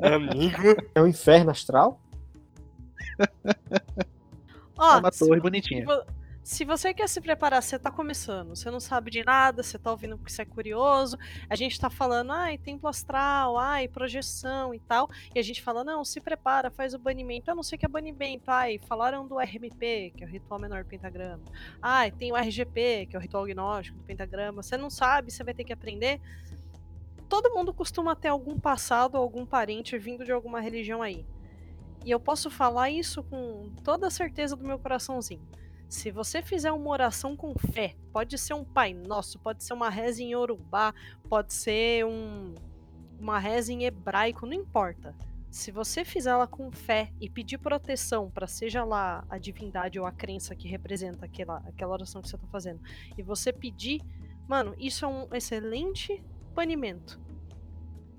E: Amigo.
B: É o inferno astral?
A: Ó,
F: é uma
A: se
F: torre bonitinha.
A: Se você quer se preparar, você tá começando, você não sabe de nada, você tá ouvindo porque você é curioso, a gente tá falando, ai, templo astral, ai, projeção e tal, e a gente fala, não, se prepara, faz o banimento, eu não sei o que é banimento, ai, falaram do RMP, que é o ritual menor do pentagrama, ai, tem o RGP, que é o ritual gnóstico do pentagrama, você não sabe, você vai ter que aprender. Todo mundo costuma ter algum passado, algum parente vindo de alguma religião aí. E eu posso falar isso com toda a certeza do meu coraçãozinho. Se você fizer uma oração com fé, pode ser um Pai Nosso, pode ser uma reza em Yorubá, pode ser um, uma reza em hebraico, não importa. Se você fizer ela com fé e pedir proteção para seja lá a divindade ou a crença que representa aquela, aquela oração que você está fazendo, e você pedir, mano, isso é um excelente banimento.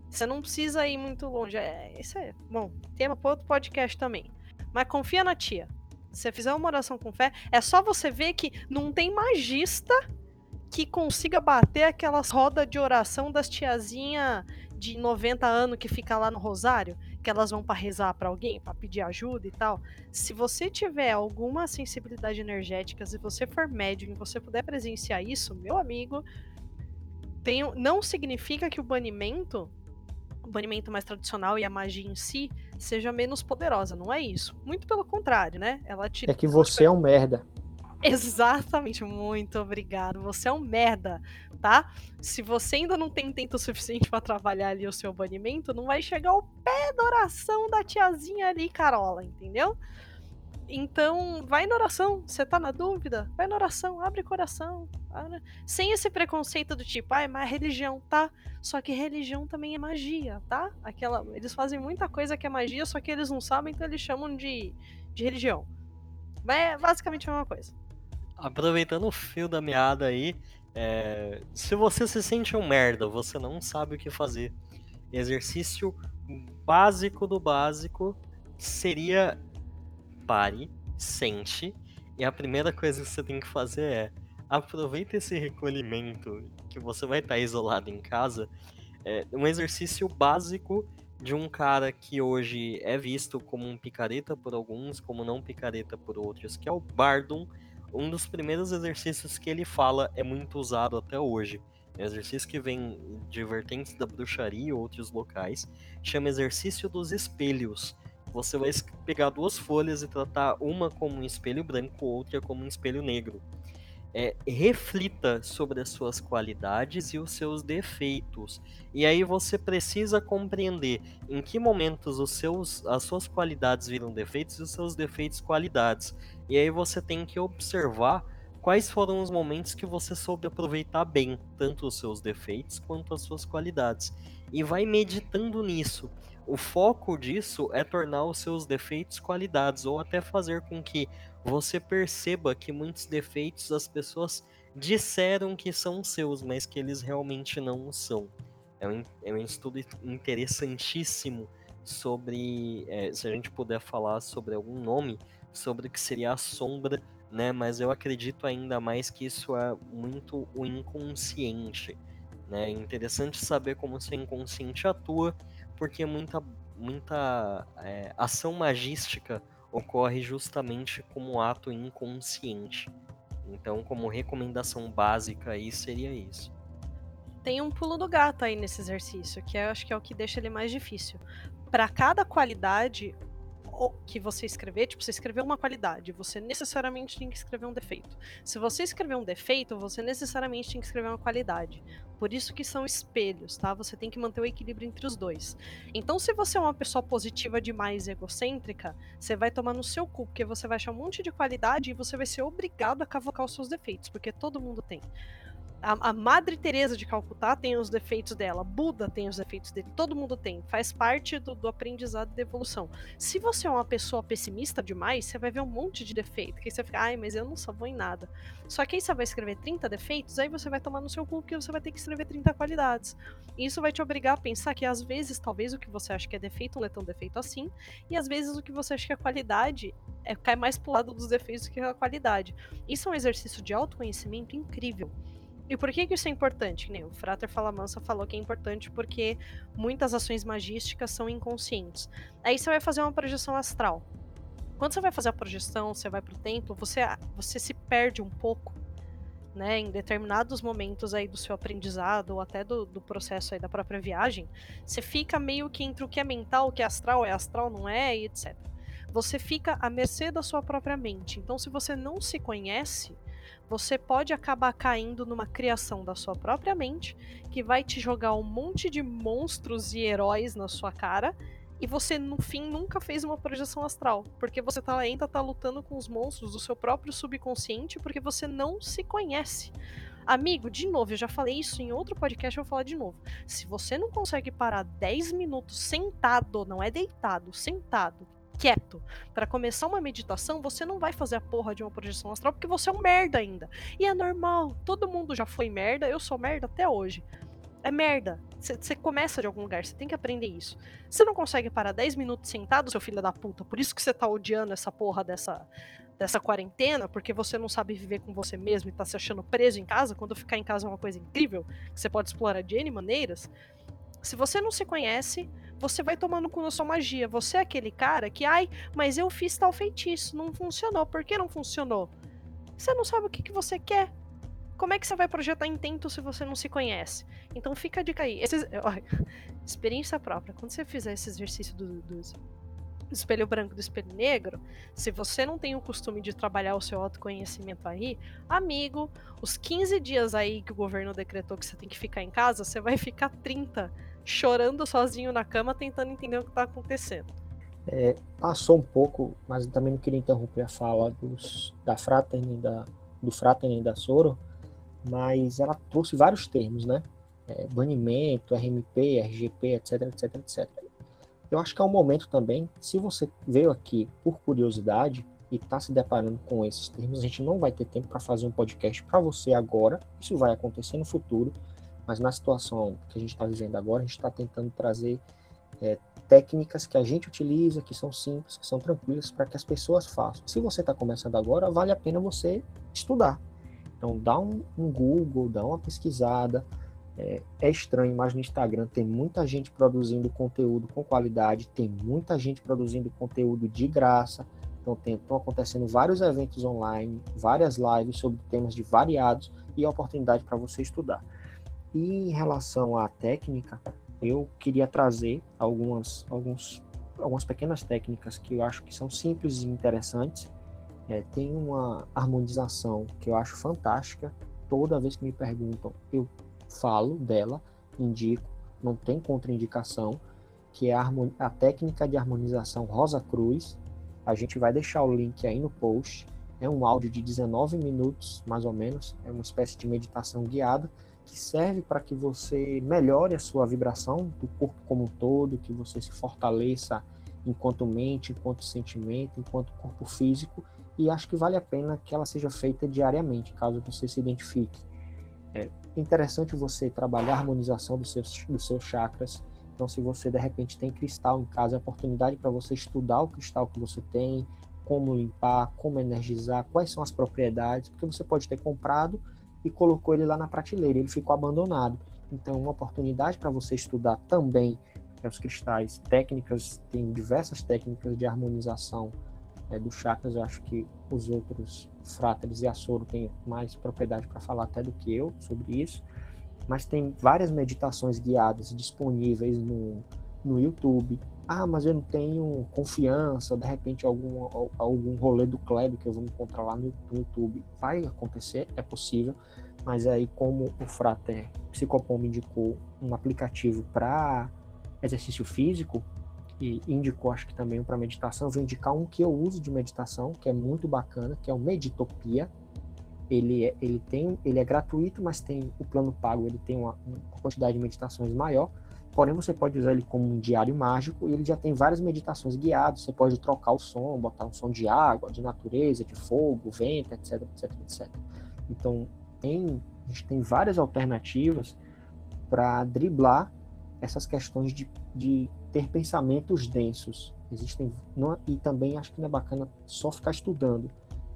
A: Você não precisa ir muito longe. É, isso é bom. Tema para outro podcast também. Mas confia na tia. Se você fizer uma oração com fé, é só você ver que não tem magista que consiga bater aquelas rodas de oração das tiazinha de 90 anos que fica lá no rosário, que elas vão para rezar para alguém, para pedir ajuda e tal. Se você tiver alguma sensibilidade energética, se você for médium e você puder presenciar isso, meu amigo, tem, não significa que o banimento, o banimento mais tradicional e a magia em si seja menos poderosa, não é isso. Muito pelo contrário, né? Ela te
B: É que você é um merda.
A: Exatamente, muito obrigado. Você é um merda, tá? Se você ainda não tem tempo suficiente pra trabalhar ali o seu banimento, não vai chegar ao pé da oração da tiazinha ali, Carola, entendeu? Então, vai na oração. Você tá na dúvida? Vai na oração, abre coração. para. Sem esse preconceito do tipo, ah, é religião, tá? Só que religião também é magia, tá? Aquela, eles fazem muita coisa que é magia, só que eles não sabem, então eles chamam de, de religião. Mas é basicamente a mesma coisa.
E: Aproveitando o fio da meada aí, é, se você se sente um merda, você não sabe o que fazer. Exercício básico do básico seria pare, sente, e a primeira coisa que você tem que fazer é aproveita esse recolhimento que você vai estar isolado em casa. É um exercício básico de um cara que hoje é visto como um picareta por alguns, como não picareta por outros, que é o Bardum. Um dos primeiros exercícios que ele fala é muito usado até hoje. É um exercício que vem de vertentes da bruxaria e outros locais. Chama exercício dos espelhos. Você vai pegar duas folhas e tratar uma como um espelho branco, outra como um espelho negro. É, reflita sobre as suas qualidades e os seus defeitos. E aí você precisa compreender em que momentos os seus, as suas qualidades viram defeitos e os seus defeitos qualidades. E aí você tem que observar quais foram os momentos que você soube aproveitar bem, tanto os seus defeitos quanto as suas qualidades. E vai meditando nisso. O foco disso é tornar os seus defeitos qualidades, ou até fazer com que você perceba que muitos defeitos as pessoas disseram que são seus, mas que eles realmente não são. É um, é um estudo interessantíssimo sobre, é, se a gente puder falar sobre algum nome, sobre o que seria a sombra, né? Mas eu acredito ainda mais que isso é muito o inconsciente. Né? É interessante saber como o seu inconsciente atua, porque muita, muita é, ação magística ocorre justamente como ato inconsciente. Então, como recomendação básica aí seria isso.
A: Tem um pulo do gato aí nesse exercício, que eu acho que é o que deixa ele mais difícil. Para cada qualidade que você escrever, tipo, você escreveu uma qualidade, você necessariamente tem que escrever um defeito. Se você escrever um defeito, você necessariamente tem que escrever uma qualidade. Por isso que são espelhos, tá? Você tem que manter o equilíbrio entre os dois. Então, se você é uma pessoa positiva demais e egocêntrica, você vai tomar no seu cu, porque você vai achar um monte de qualidade e você vai ser obrigado a cavocar os seus defeitos, porque todo mundo tem. A, a, Madre Teresa de Calcutá tem os defeitos dela, Buda tem os defeitos dele, todo mundo tem, faz parte do, do aprendizado e da evolução. Se você é uma pessoa pessimista demais, você vai ver um monte de defeito, que você fica, ai, mas eu não sou bom em nada. Só que aí você vai escrever 30 defeitos, aí você vai tomar no seu cu que você vai ter que escrever 30 qualidades. E isso vai te obrigar a pensar que às vezes, talvez o que você acha que é defeito não é tão defeito assim, e às vezes o que você acha que é qualidade é, cai mais pro lado dos defeitos do que a qualidade. Isso é um exercício de autoconhecimento incrível. E por que, que isso é importante? O Frater Falamansa falou que é importante porque muitas ações magísticas são inconscientes. Aí você vai fazer uma projeção astral. Quando você vai fazer a projeção, você vai pro templo, você, você se perde um pouco, né? Em determinados momentos aí do seu aprendizado, ou até do, do processo aí da própria viagem, você fica meio que entre o que é mental, o que é astral, é astral, não é, e etc. Você fica à mercê da sua própria mente. Então, se você não se conhece, você pode acabar caindo numa criação da sua própria mente que vai te jogar um monte de monstros e heróis na sua cara e você no fim nunca fez uma projeção astral, porque você tá, ainda tá lutando com os monstros do seu próprio subconsciente porque você não se conhece. Amigo, de novo, eu já falei isso em outro podcast, eu vou falar de novo. Se você não consegue parar 10 minutos sentado, não é deitado, sentado, quieto para começar uma meditação, você não vai fazer a porra de uma projeção astral porque você é um merda ainda. E é normal, todo mundo já foi merda, eu sou merda até hoje. É merda. Você começa de algum lugar, você tem que aprender isso. Você não consegue parar 10 minutos sentado, seu filho da puta, por isso que você tá odiando essa porra dessa, dessa quarentena, porque você não sabe viver com você mesmo e tá se achando preso em casa, quando ficar em casa é uma coisa incrível, que você pode explorar de N maneiras. Se você não se conhece, você vai tomando com a sua magia. Você é aquele cara que, ai, mas eu fiz tal feitiço, não funcionou. Por que não funcionou? Você não sabe o que, que você quer. Como é que você vai projetar intento se você não se conhece? Então fica a dica aí. experiência própria. Quando você fizer esse exercício do, do, do espelho branco do espelho negro, se você não tem o costume de trabalhar o seu autoconhecimento aí, amigo, os 15 dias aí que o governo decretou que você tem que ficar em casa, você vai ficar 30 chorando sozinho na cama, tentando entender o que está acontecendo.
B: É, passou um pouco, mas eu também não queria interromper a fala dos, da Fraterni, da, do Fraterni e da Soro, mas ela trouxe vários termos, né? É, banimento, RMP, RGP, etc, etc, etc. Eu acho que é um momento também, se você veio aqui por curiosidade e está se deparando com esses termos, a gente não vai ter tempo para fazer um podcast para você agora, isso vai acontecer no futuro, mas na situação que a gente está vivendo agora, a gente está tentando trazer é, técnicas que a gente utiliza, que são simples, que são tranquilas, para que as pessoas façam. Se você está começando agora, vale a pena você estudar. Então, dá um, um Google, dá uma pesquisada. É, é, estranho, mas no Instagram tem muita gente produzindo conteúdo com qualidade, tem muita gente produzindo conteúdo de graça. Então, estão acontecendo vários eventos online, várias lives sobre temas de variados e oportunidade para você estudar. E em relação à técnica, eu queria trazer algumas, alguns, algumas pequenas técnicas que eu acho que são simples e interessantes. É, tem uma harmonização que eu acho fantástica. Toda vez que me perguntam, eu falo dela, indico, não tem contraindicação, que é a, a técnica de harmonização Rosa Cruz. A gente vai deixar o link aí no post. É um áudio de 19 minutos, mais ou menos. É uma espécie de meditação guiada que serve para que você melhore a sua vibração do corpo como um todo, que você se fortaleça enquanto mente, enquanto sentimento, enquanto corpo físico, e acho que vale a pena que ela seja feita diariamente, caso você se identifique. É interessante você trabalhar a harmonização dos seus, dos seus chakras. Então, se você de repente tem cristal em casa, é oportunidade para você estudar o cristal que você tem, como limpar, como energizar, quais são as propriedades, porque você pode ter comprado e colocou ele lá na prateleira, ele ficou abandonado. Então, uma oportunidade para você estudar também é, os cristais, técnicas, tem diversas técnicas de harmonização é, dos chakras. Eu acho que os outros fráteres e Soro têm mais propriedade para falar até do que eu sobre isso. Mas tem várias meditações guiadas disponíveis no, no YouTube. Ah, mas eu não tenho confiança, de repente algum, algum rolê do Kleber que eu vou encontrar lá no, YouTube. Vai acontecer, é possível, mas aí como o Frater Psicopom me indicou um aplicativo para exercício físico, e indicou acho que também para meditação, eu vou indicar um que eu uso de meditação, que é muito bacana, que é o Meditopia. ele é, ele tem, ele é gratuito, mas tem o plano pago, ele tem uma, uma quantidade de meditações maior. Porém, você pode usar ele como um diário mágico e ele já tem várias meditações guiadas. Você pode trocar o som, botar um som de água, de natureza, de fogo, vento, etc, etc, etc. Então, tem, a gente tem várias alternativas para driblar essas questões de, de ter pensamentos densos. Existem não, e também acho que não é bacana só ficar estudando,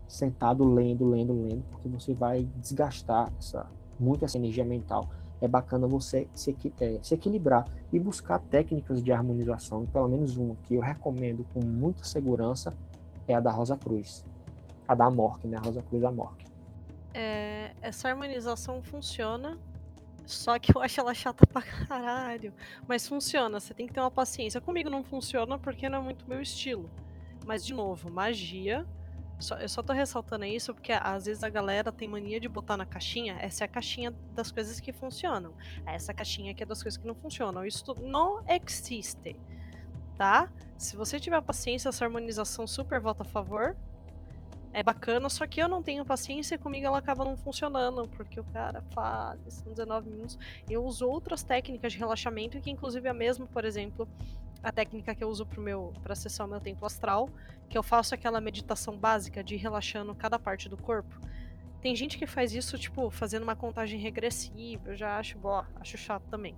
B: sentado lendo, lendo, lendo, porque você vai desgastar essa muito essa energia mental. É bacana você se, é, se equilibrar e buscar técnicas de harmonização. E pelo menos uma que eu recomendo com muita segurança é a da Rosa Cruz, a da Mork, né? A Rosa Cruz da Mork.
A: É, essa harmonização funciona só que eu acho ela chata pra caralho. Mas funciona, você tem que ter uma paciência. Comigo não funciona porque não é muito meu estilo. Mas, de novo, magia. Só, eu só tô ressaltando isso porque às vezes a galera tem mania de botar na caixinha. Essa é a caixinha das coisas que funcionam. Essa caixinha aqui é das coisas que não funcionam. Isso não existe. Tá? Se você tiver paciência, essa harmonização super vota a favor é bacana, só que eu não tenho paciência e comigo ela acaba não funcionando, porque o cara fala, são 19 minutos. Eu uso outras técnicas de relaxamento, que inclusive a mesma, por exemplo, a técnica que eu uso para acessar o meu templo astral, que eu faço aquela meditação básica de ir relaxando cada parte do corpo. Tem gente que faz isso, tipo, fazendo uma contagem regressiva, eu já acho, boa, acho chato também.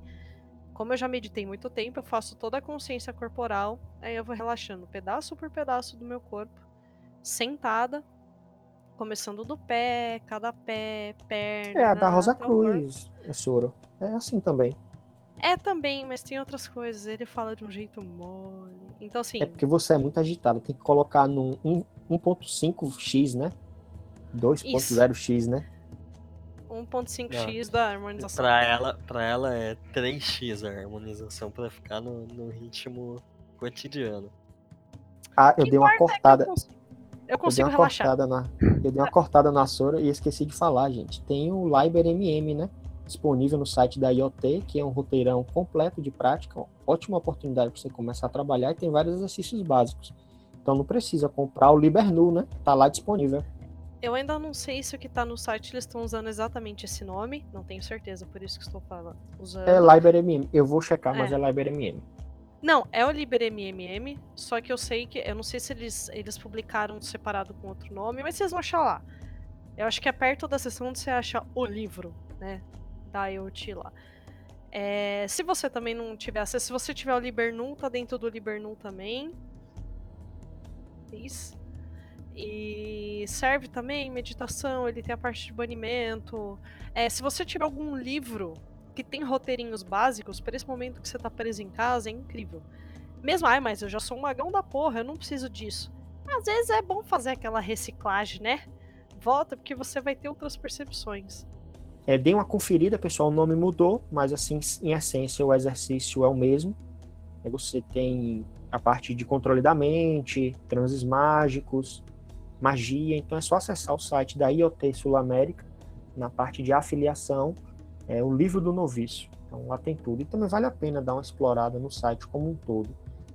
A: Como eu já meditei muito tempo, eu faço toda a consciência corporal, aí eu vou relaxando pedaço por pedaço do meu corpo sentada, começando do pé, cada pé, perna.
B: É, a da Rosa Cruz, é soro. É assim também.
A: É também, mas tem outras coisas. Ele fala de um jeito mole. Então, assim.
B: É porque você é muito agitado. Tem que colocar num 1.5x, né? 2.0x, né?
A: 1.5x da harmonização.
E: Pra ela, pra ela é 3x a harmonização pra ficar no, no ritmo cotidiano.
B: Ah, eu dei uma é cortada. É
A: eu consigo
B: eu dei
A: uma relaxar.
B: Cortada na, eu dei uma cortada na Sora e esqueci de falar, gente. Tem o Liber MM, né? Disponível no site da IoT, que é um roteirão completo de prática, ótima oportunidade para você começar a trabalhar e tem vários exercícios básicos. Então não precisa comprar o Libernu, né? Tá lá disponível.
A: Eu ainda não sei se o que tá no site eles estão usando exatamente esse nome, não tenho certeza, por isso que estou falando. Usando...
B: É Liber MM, eu vou checar, mas é, é Liber MM.
A: Não, é o LiberMMM, só que eu sei que. Eu não sei se eles, eles publicaram separado com outro nome, mas vocês vão achar lá. Eu acho que é perto da seção onde você acha o livro, né? Da IoT lá. É, se você também não tiver acesso, se você tiver o Libernu, tá dentro do Libernu também. Isso. E serve também meditação, ele tem a parte de banimento. É, se você tiver algum livro que tem roteirinhos básicos, para esse momento que você tá preso em casa, é incrível. Mesmo, ai, mas eu já sou um magão da porra, eu não preciso disso. Às vezes é bom fazer aquela reciclagem, né? Volta, porque você vai ter outras percepções.
B: É, dê uma conferida, pessoal, o nome mudou, mas assim, em essência, o exercício é o mesmo. Você tem a parte de controle da mente, transes mágicos, magia, então é só acessar o site da IoT Sul América, na parte de afiliação, é o livro do noviço. Então lá tem tudo. E também vale a pena dar uma explorada no site como um todo.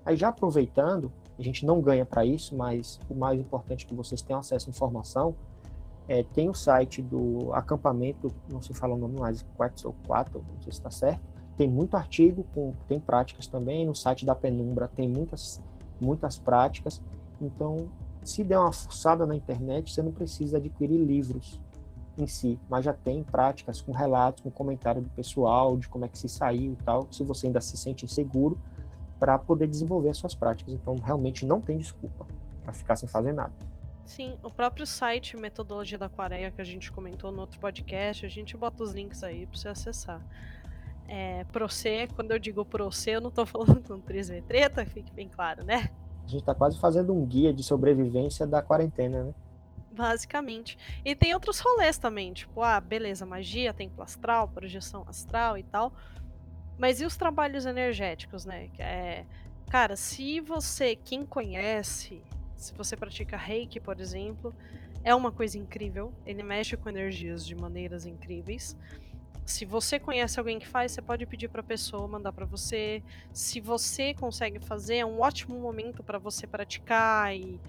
B: Aí já aproveitando, a gente não ganha para isso, mas o mais importante é que vocês tenham acesso à informação. É, tem o site do acampamento, não se fala o nome mais, ou 4, não sei se está certo. Tem muito artigo, com, tem práticas também. No site da Penumbra tem muitas, muitas práticas. Então, se der uma forçada na internet, você não precisa adquirir livros em si, mas já tem práticas com relatos, com comentário do pessoal, de como é que se saiu e tal, se você ainda se sente inseguro, para poder desenvolver as suas práticas. Então, realmente não tem desculpa para ficar sem fazer nada.
A: Sim, o próprio site Metodologia da Quareia que a gente comentou no outro podcast, a gente bota os links aí para você acessar. É, Procê, quando eu digo Procê, eu não estou falando com 3V treta, fique bem claro, né?
B: A gente está quase fazendo um guia de sobrevivência da quarentena, né?
A: Basicamente. E tem outros rolês também, tipo, ah, beleza, magia, templo astral, projeção astral e tal. Mas e os trabalhos energéticos, né? É, cara, se você, quem conhece, se você pratica reiki, por exemplo, é uma coisa incrível. Ele mexe com energias de maneiras incríveis. Se você conhece alguém que faz, você pode pedir para a pessoa mandar para você. Se você consegue fazer, é um ótimo momento para você praticar e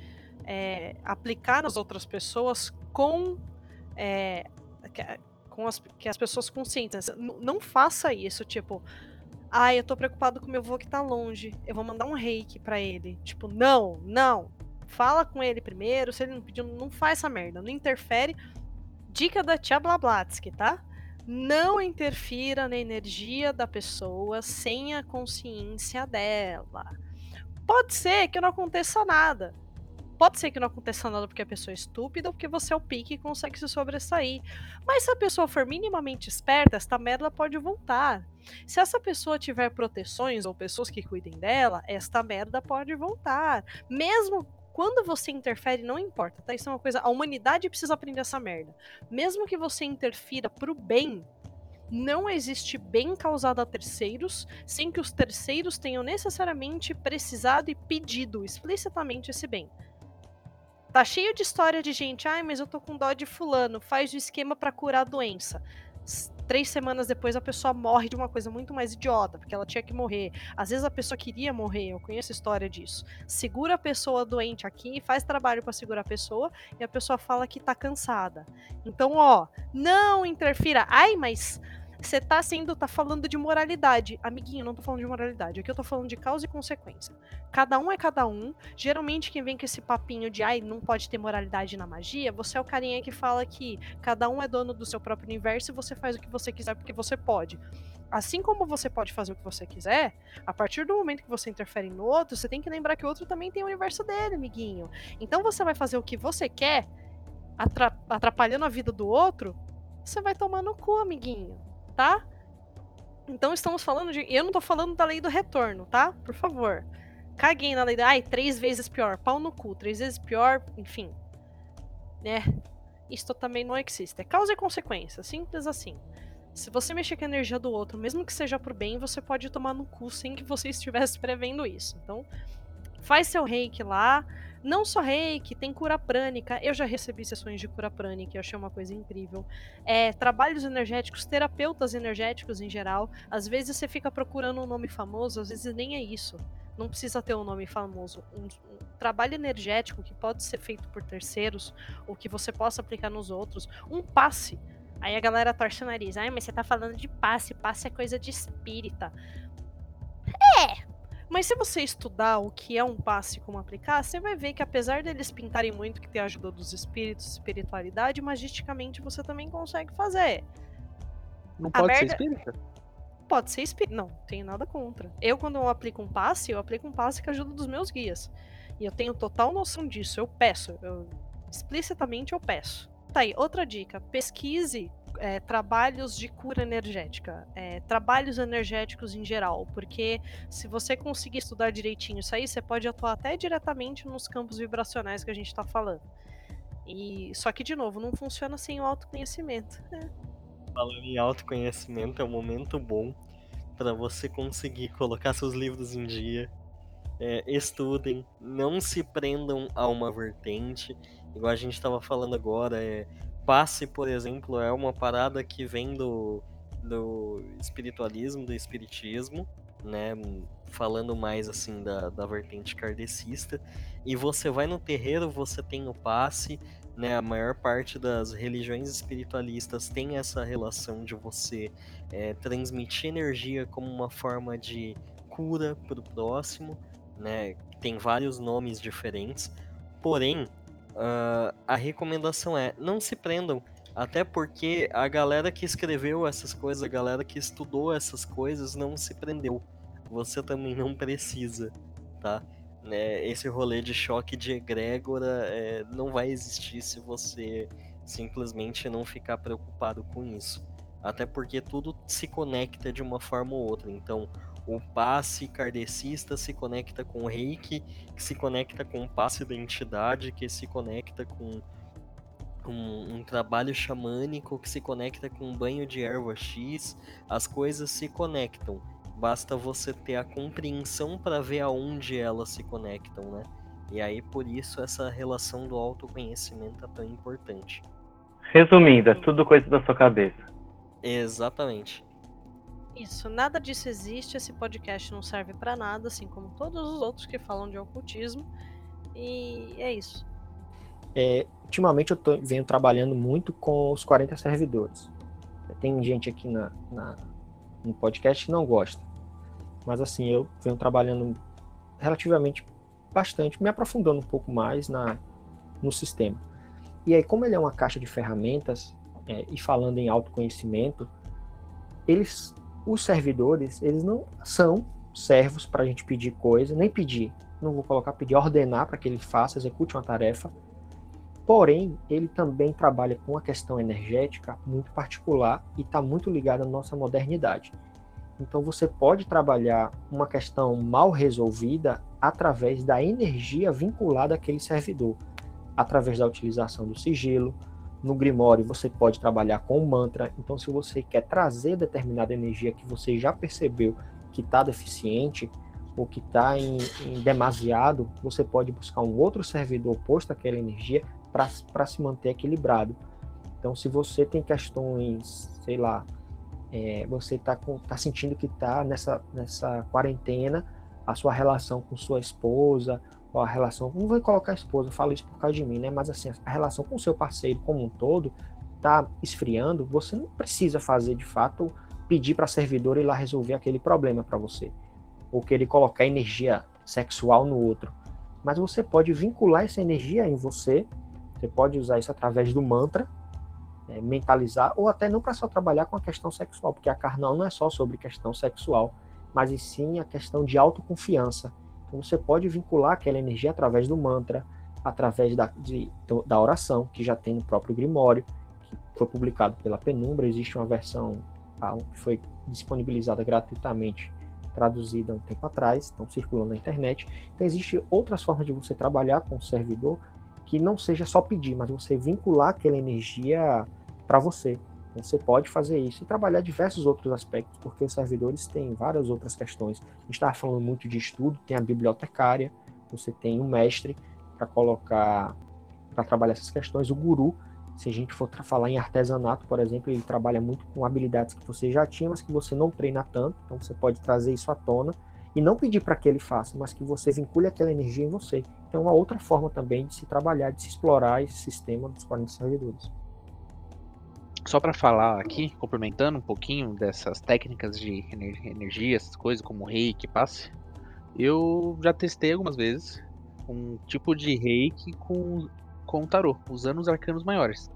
A: é, aplicar nas outras pessoas com é, com as, que as pessoas conscientes. Não faça isso, tipo, ai, eu tô preocupado com meu avô que tá longe, eu vou mandar um reiki para ele. Tipo, não, não. Fala com ele primeiro, se ele não pediu, não faz essa merda, não interfere. Dica da tia Blablatsky, tá? Não interfira na energia da pessoa sem a consciência dela. Pode ser que não aconteça nada. Pode ser que não aconteça nada porque a pessoa é estúpida ou porque você é o pique e consegue se sobressair. Mas se a pessoa for minimamente esperta, esta merda pode voltar. Se essa pessoa tiver proteções ou pessoas que cuidem dela, esta merda pode voltar. Mesmo quando você interfere, não importa, tá? Isso é uma coisa. A humanidade precisa aprender essa merda. Mesmo que você interfira pro bem, não existe bem causado a terceiros sem que os terceiros tenham necessariamente precisado e pedido explicitamente esse bem. Tá cheio de história de gente, ai, mas eu tô com dó de fulano, faz o esquema para curar a doença. Três semanas depois a pessoa morre de uma coisa muito mais idiota, porque ela tinha que morrer. Às vezes a pessoa queria morrer, eu conheço história disso. Segura a pessoa doente aqui, faz trabalho para segurar a pessoa e a pessoa fala que tá cansada. Então, ó, não interfira. Ai, mas você tá sendo, tá falando de moralidade. Amiguinho, não tô falando de moralidade. Aqui eu tô falando de causa e consequência. Cada um é cada um. Geralmente quem vem com esse papinho de ai, não pode ter moralidade na magia, você é o carinha que fala que cada um é dono do seu próprio universo e você faz o que você quiser porque você pode. Assim como você pode fazer o que você quiser, a partir do momento que você interfere no outro, você tem que lembrar que o outro também tem o universo dele, amiguinho. Então você vai fazer o que você quer, atrapalhando a vida do outro, você vai tomar no cu, amiguinho tá? Então estamos falando de. Eu não tô falando da lei do retorno, tá? Por favor. Caguei na lei da. Ai, três vezes pior. Pau no cu. Três vezes pior, enfim. Né? Isto também não existe. É causa e consequência. Simples assim. Se você mexer com a energia do outro, mesmo que seja por bem, você pode tomar no cu sem que você estivesse prevendo isso. Então, faz seu reiki lá. Não só reiki, tem cura prânica. Eu já recebi sessões de cura prânica, eu achei uma coisa incrível. É, trabalhos energéticos, terapeutas energéticos em geral. Às vezes você fica procurando um nome famoso, às vezes nem é isso. Não precisa ter um nome famoso. Um, um trabalho energético que pode ser feito por terceiros, ou que você possa aplicar nos outros. Um passe. Aí a galera torce o nariz. Ai, mas você tá falando de passe. Passe é coisa de espírita. É, mas se você estudar o que é um passe e como aplicar, você vai ver que apesar deles pintarem muito que tem a ajuda dos espíritos, espiritualidade, magisticamente você também consegue fazer.
F: Não pode merda... ser espírita?
A: Pode ser espírita. Não, tenho nada contra. Eu, quando eu aplico um passe, eu aplico um passe com a ajuda dos meus guias. E eu tenho total noção disso. Eu peço. Eu... Explicitamente eu peço. Tá aí, outra dica. Pesquise é, trabalhos de cura energética, é, trabalhos energéticos em geral, porque se você conseguir estudar direitinho isso aí, você pode atuar até diretamente nos campos vibracionais que a gente está falando. E só que de novo, não funciona sem o autoconhecimento. Né?
E: Falando em autoconhecimento, é um momento bom para você conseguir colocar seus livros em dia. É, estudem, não se prendam a uma vertente, igual a gente estava falando agora, é, passe, por exemplo, é uma parada que vem do, do espiritualismo, do espiritismo, né? Falando mais assim da, da vertente kardecista. E você vai no terreiro, você tem o passe, né? A maior parte das religiões espiritualistas tem essa relação de você é, transmitir energia como uma forma de cura para o próximo, né? Tem vários nomes diferentes. Porém, Uh, a recomendação é não se prendam. Até porque a galera que escreveu essas coisas, a galera que estudou essas coisas, não se prendeu. Você também não precisa, tá? É, esse rolê de choque de egrégora é, não vai existir se você simplesmente não ficar preocupado com isso. Até porque tudo se conecta de uma forma ou outra. Então, o passe kardecista se conecta com o reiki, que se conecta com o passe identidade, que se conecta com um, um, trabalho xamânico, que se conecta com um banho de erva X. As coisas se conectam. Basta você ter a compreensão para ver aonde elas se conectam, né? E aí, por isso, essa relação do autoconhecimento é tão importante.
D: Resumindo, é tudo coisa da sua cabeça.
E: Exatamente.
A: Isso, nada disso existe, esse podcast não serve para nada, assim como todos os outros que falam de ocultismo. E é isso.
B: É, ultimamente eu tô, venho trabalhando muito com os 40 servidores. Tem gente aqui na, na, no podcast que não gosta. Mas assim, eu venho trabalhando relativamente bastante, me aprofundando um pouco mais na, no sistema. E aí, como ele é uma caixa de ferramentas, é, e falando em autoconhecimento, eles, os servidores, eles não são servos para a gente pedir coisa, nem pedir, não vou colocar pedir, ordenar para que ele faça, execute uma tarefa. Porém, ele também trabalha com uma questão energética muito particular e está muito ligada à nossa modernidade. Então, você pode trabalhar uma questão mal resolvida através da energia vinculada àquele servidor, através da utilização do sigilo. No Grimório, você pode trabalhar com mantra. Então, se você quer trazer determinada energia que você já percebeu que está deficiente ou que está em, em, demasiado, você pode buscar um outro servidor oposto àquela energia para se manter equilibrado. Então, se você tem questões, sei lá, é, você está tá sentindo que está nessa, nessa quarentena, a sua relação com sua esposa, a relação, não vou colocar a esposa, eu falo isso por causa de mim, né? Mas assim, a relação com o seu parceiro como um todo está esfriando, você não precisa fazer de fato pedir para servidor ir lá resolver aquele problema para você, ou querer colocar energia sexual no outro. Mas você pode vincular essa energia em você, você pode usar isso através do mantra, é, mentalizar, ou até não para só trabalhar com a questão sexual, porque a carnal não é só sobre questão sexual, mas sim a questão de autoconfiança. Então você pode vincular aquela energia através do mantra, através da, de, da oração, que já tem no próprio Grimório, que foi publicado pela Penumbra, existe uma versão que foi disponibilizada gratuitamente, traduzida um tempo atrás, estão circulando na internet. Então existe outras formas de você trabalhar com o servidor que não seja só pedir, mas você vincular aquela energia para você. Então, você pode fazer isso e trabalhar diversos outros aspectos, porque os servidores têm várias outras questões. A gente estava falando muito de estudo, tem a bibliotecária, você tem o mestre para colocar, para trabalhar essas questões, o guru. Se a gente for falar em artesanato, por exemplo, ele trabalha muito com habilidades que você já tinha, mas que você não treina tanto, então você pode trazer isso à tona e não pedir para que ele faça, mas que você vincule aquela energia em você. Então, é uma outra forma também de se trabalhar, de se explorar esse sistema dos 40 servidores
F: só para falar aqui, complementando um pouquinho dessas técnicas de energia, essas coisas como reiki, passe, eu já testei algumas vezes um tipo de reiki com, com tarô, usando os arcanos maiores.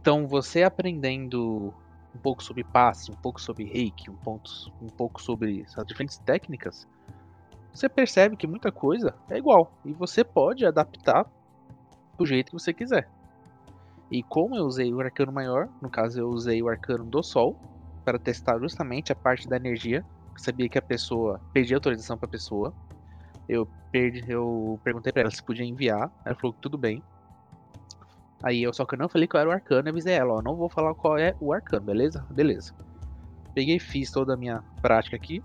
F: Então, você aprendendo um pouco sobre passe, um pouco sobre reiki, um, ponto, um pouco sobre essas diferentes técnicas, você percebe que muita coisa é igual e você pode adaptar do jeito que você quiser. E como eu usei o arcano maior, no caso eu usei o arcano do sol, para testar justamente a parte da energia. Eu sabia que a pessoa perdia autorização para a pessoa. Eu, perdi, eu perguntei para ela se podia enviar. Ela falou que tudo bem. Aí eu só que eu não falei qual era o arcano, e avisei ela, ó, não vou falar qual é o arcano, beleza? Beleza. Peguei fiz toda a minha prática aqui.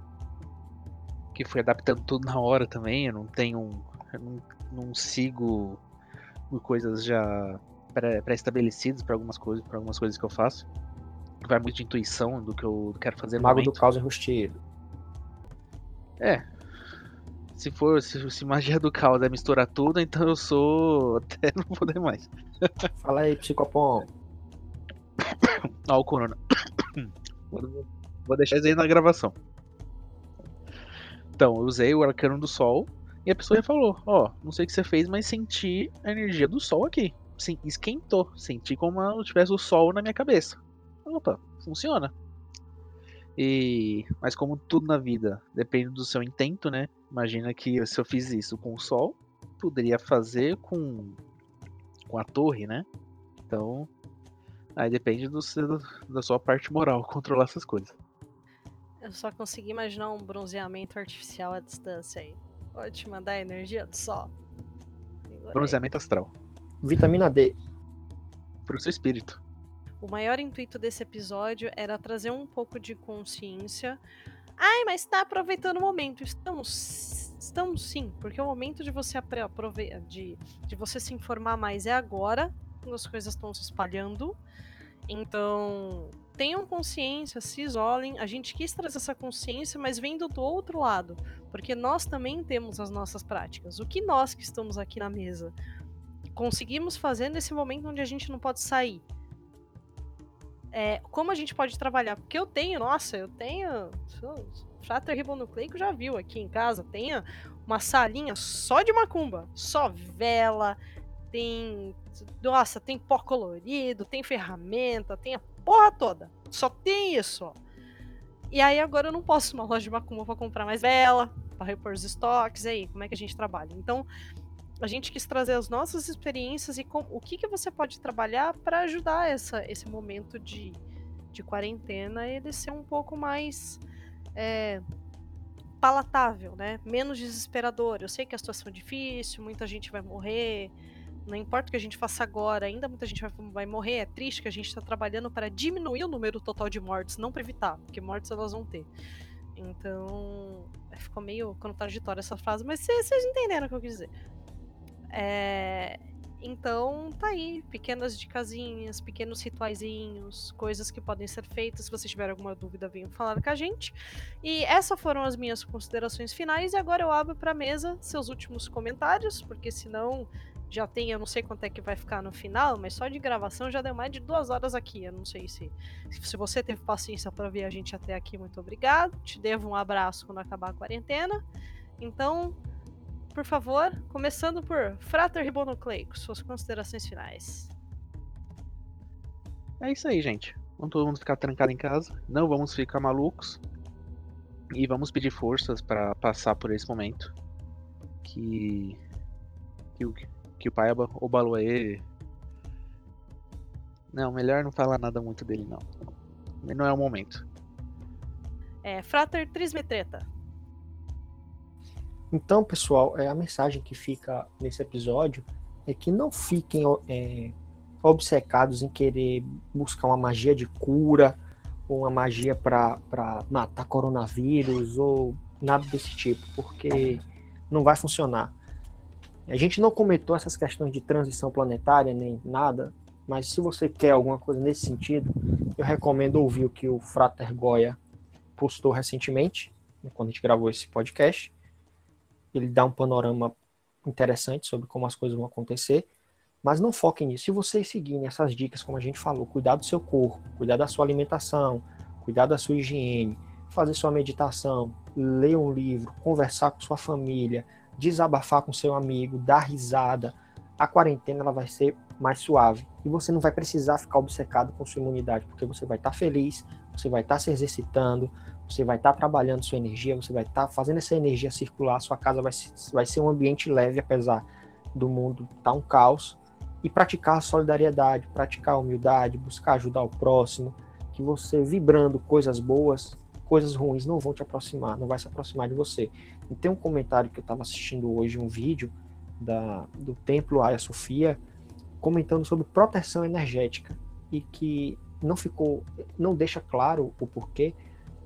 F: Que fui adaptando tudo na hora também. Eu não tenho. Eu não, não sigo coisas já pré-estabelecidos para algumas coisas, para algumas coisas que eu faço. Vai muito de intuição do que eu quero fazer
B: Mago
F: momento.
B: do caos enrustido.
F: É. Se for, se, se magia do caos é misturar tudo, então eu sou até não poder mais.
B: Fala aí, psicopom.
F: Ó, o corona. Vou deixar isso aí na gravação. Então, eu usei o arcano do sol e a pessoa falou: Ó, oh, não sei o que você fez, mas senti a energia do sol aqui sim, esquentou. Senti como se tivesse o sol na minha cabeça. Opa, funciona. E mas como tudo na vida depende do seu intento, né? Imagina que se eu fiz isso com o sol, poderia fazer com com a torre, né? Então, aí depende do seu, da sua parte moral controlar essas coisas.
A: Eu só consegui imaginar um bronzeamento artificial à distância aí. Pode te mandar a energia do sol.
F: Bronzeamento astral.
B: Vitamina D.
F: Pro seu espírito.
A: O maior intuito desse episódio era trazer um pouco de consciência. Ai, mas está aproveitando o momento. Estamos, estamos sim, porque o momento de você aproveitar, de, de você se informar mais é agora, quando as coisas estão se espalhando. Então, tenham consciência, se isolem. A gente quis trazer essa consciência, mas vendo do outro lado, porque nós também temos as nossas práticas. O que nós que estamos aqui na mesa conseguimos fazer nesse momento onde a gente não pode sair? É, como a gente pode trabalhar? Porque eu tenho, nossa, eu tenho. Frater ribonucleico já viu aqui em casa, tenho uma salinha só de macumba, só vela, tem. Nossa, tem pó colorido, tem ferramenta, tem a porra toda. Só tem isso. E aí agora eu não posso ir numa loja de macumba para comprar mais vela, para repor os estoques, aí, como é que a gente trabalha? Então, a gente quis trazer as nossas experiências e com, o que, que você pode trabalhar para ajudar essa, esse momento de, de quarentena ele ser um pouco mais é, palatável, né? Menos desesperador. Eu sei que a situação é difícil, muita gente vai morrer, não importa o que a gente faça agora, ainda muita gente vai, vai morrer. É triste que a gente está trabalhando para diminuir o número total de mortes, não para evitar, porque mortes elas vão ter. Então, é, ficou meio contraditória essa frase, mas vocês entenderam o que eu quis dizer. É, então, tá aí, pequenas dicasinhas, pequenos rituaizinhos, coisas que podem ser feitas. Se você tiver alguma dúvida, venham falar com a gente. E essas foram as minhas considerações finais. E agora eu abro para mesa seus últimos comentários, porque senão já tem, eu não sei quanto é que vai ficar no final, mas só de gravação já deu mais de duas horas aqui. Eu não sei se, se você teve paciência para ver a gente até aqui, muito obrigado. Te devo um abraço quando acabar a quarentena. Então, por favor, começando por Frater Ribonucleico, suas considerações finais.
F: É isso aí, gente. Vamos todo mundo ficar trancado em casa. Não vamos ficar malucos. E vamos pedir forças para passar por esse momento. Que. Que o, que o pai Obaluê. Não, melhor não falar nada muito dele, não. Não é o momento.
A: É, Frater Trismetreta.
B: Então, pessoal, é, a mensagem que fica nesse episódio é que não fiquem é, obcecados em querer buscar uma magia de cura, ou uma magia para matar coronavírus, ou nada desse tipo, porque não vai funcionar. A gente não comentou essas questões de transição planetária nem nada, mas se você quer alguma coisa nesse sentido, eu recomendo ouvir o que o Frater Goya postou recentemente, quando a gente gravou esse podcast. Ele dá um panorama interessante sobre como as coisas vão acontecer, mas não foquem nisso. Se vocês seguirem essas dicas, como a gente falou, cuidar do seu corpo, cuidar da sua alimentação, cuidar da sua higiene, fazer sua meditação, ler um livro, conversar com sua família, desabafar com seu amigo, dar risada, a quarentena ela vai ser mais suave e você não vai precisar ficar obcecado com sua imunidade, porque você vai estar tá feliz, você vai estar tá se exercitando, você vai estar tá trabalhando sua energia, você vai estar tá fazendo essa energia circular, sua casa vai, vai ser um ambiente leve, apesar do mundo estar tá um caos, e praticar a solidariedade, praticar a humildade, buscar ajudar o próximo, que você vibrando coisas boas, coisas ruins não vão te aproximar, não vai se aproximar de você. E tem um comentário que eu estava assistindo hoje, um vídeo da, do Templo Hagia Sofia, comentando sobre proteção energética e que não ficou, não deixa claro o porquê,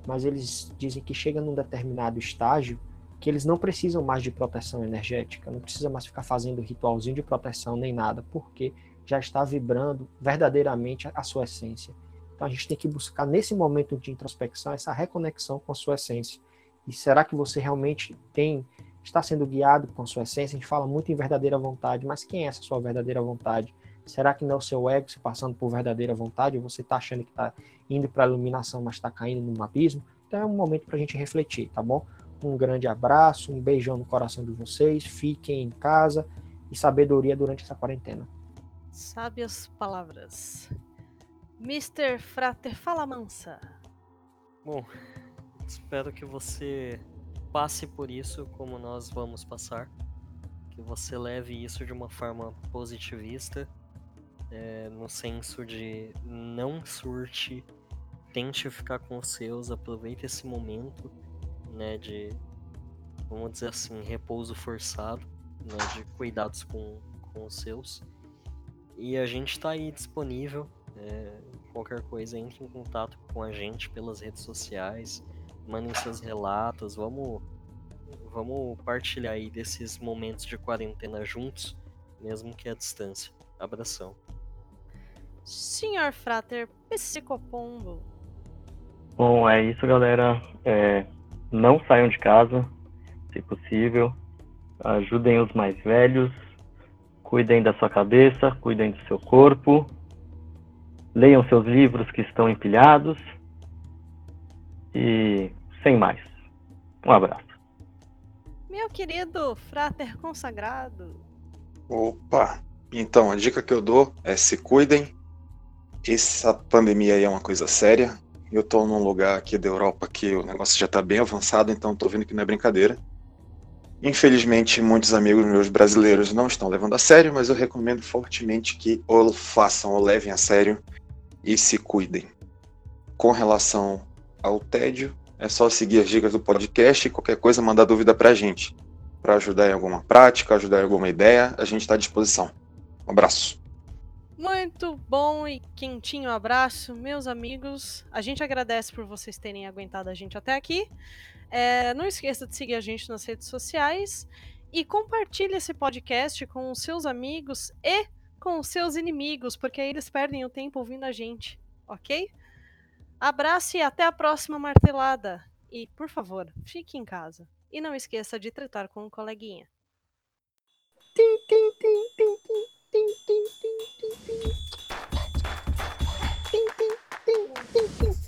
B: mas eles dizem que chega num determinado estágio que eles não precisam mais de proteção energética, não precisa mais ficar fazendo ritualzinho de proteção nem nada, porque já está vibrando verdadeiramente a sua essência. Então a gente tem que buscar nesse momento de introspecção essa reconexão com a sua essência. E será que você realmente tem está sendo guiado com a sua essência? A gente fala muito em verdadeira vontade, mas quem é essa sua verdadeira vontade? Será que não é o seu ego se passando por verdadeira vontade? Ou você está achando que está indo para a iluminação, mas está caindo num abismo? Então é um momento para a gente refletir, tá bom? Um grande abraço, um beijão no coração de vocês, fiquem em casa e sabedoria durante essa quarentena.
A: Sábias palavras. Mr. Frater Fala Mansa.
E: Bom, espero que você passe por isso como nós vamos passar. Que você leve isso de uma forma positivista, é, no senso de não surte, tente ficar com os seus, aproveite esse momento né, de, vamos dizer assim, repouso forçado, né, de cuidados com, com os seus. E a gente está aí disponível é, qualquer coisa, entre em contato com a gente pelas redes sociais, mandem seus relatos, vamos, vamos partilhar aí desses momentos de quarentena juntos, mesmo que à distância. Abração.
A: Senhor Frater Psicopombo.
D: Bom, é isso, galera. É, não saiam de casa, se possível. Ajudem os mais velhos. Cuidem da sua cabeça, cuidem do seu corpo. Leiam seus livros que estão empilhados. E sem mais. Um abraço.
A: Meu querido frater consagrado.
G: Opa! Então, a dica que eu dou é se cuidem. Essa pandemia aí é uma coisa séria. Eu tô num lugar aqui da Europa que o negócio já tá bem avançado, então tô vendo que não é brincadeira. Infelizmente, muitos amigos meus brasileiros não estão levando a sério, mas eu recomendo fortemente que ou façam ou levem a sério e se cuidem. Com relação ao tédio, é só seguir as dicas do podcast e qualquer coisa mandar dúvida pra gente. Para ajudar em alguma prática, ajudar em alguma ideia, a gente está à disposição. Um abraço.
A: Muito bom e quentinho abraço, meus amigos. A gente agradece por vocês terem aguentado a gente até aqui. É, não esqueça de seguir a gente nas redes sociais e compartilhe esse podcast com os seus amigos e com os seus inimigos, porque aí eles perdem o tempo ouvindo a gente, ok? Abraço e até a próxima martelada. E, por favor, fique em casa. E não esqueça de tratar com o um coleguinha.
B: Tim, tim, tim, tim, tim. 叮叮叮叮叮，叮叮叮叮叮。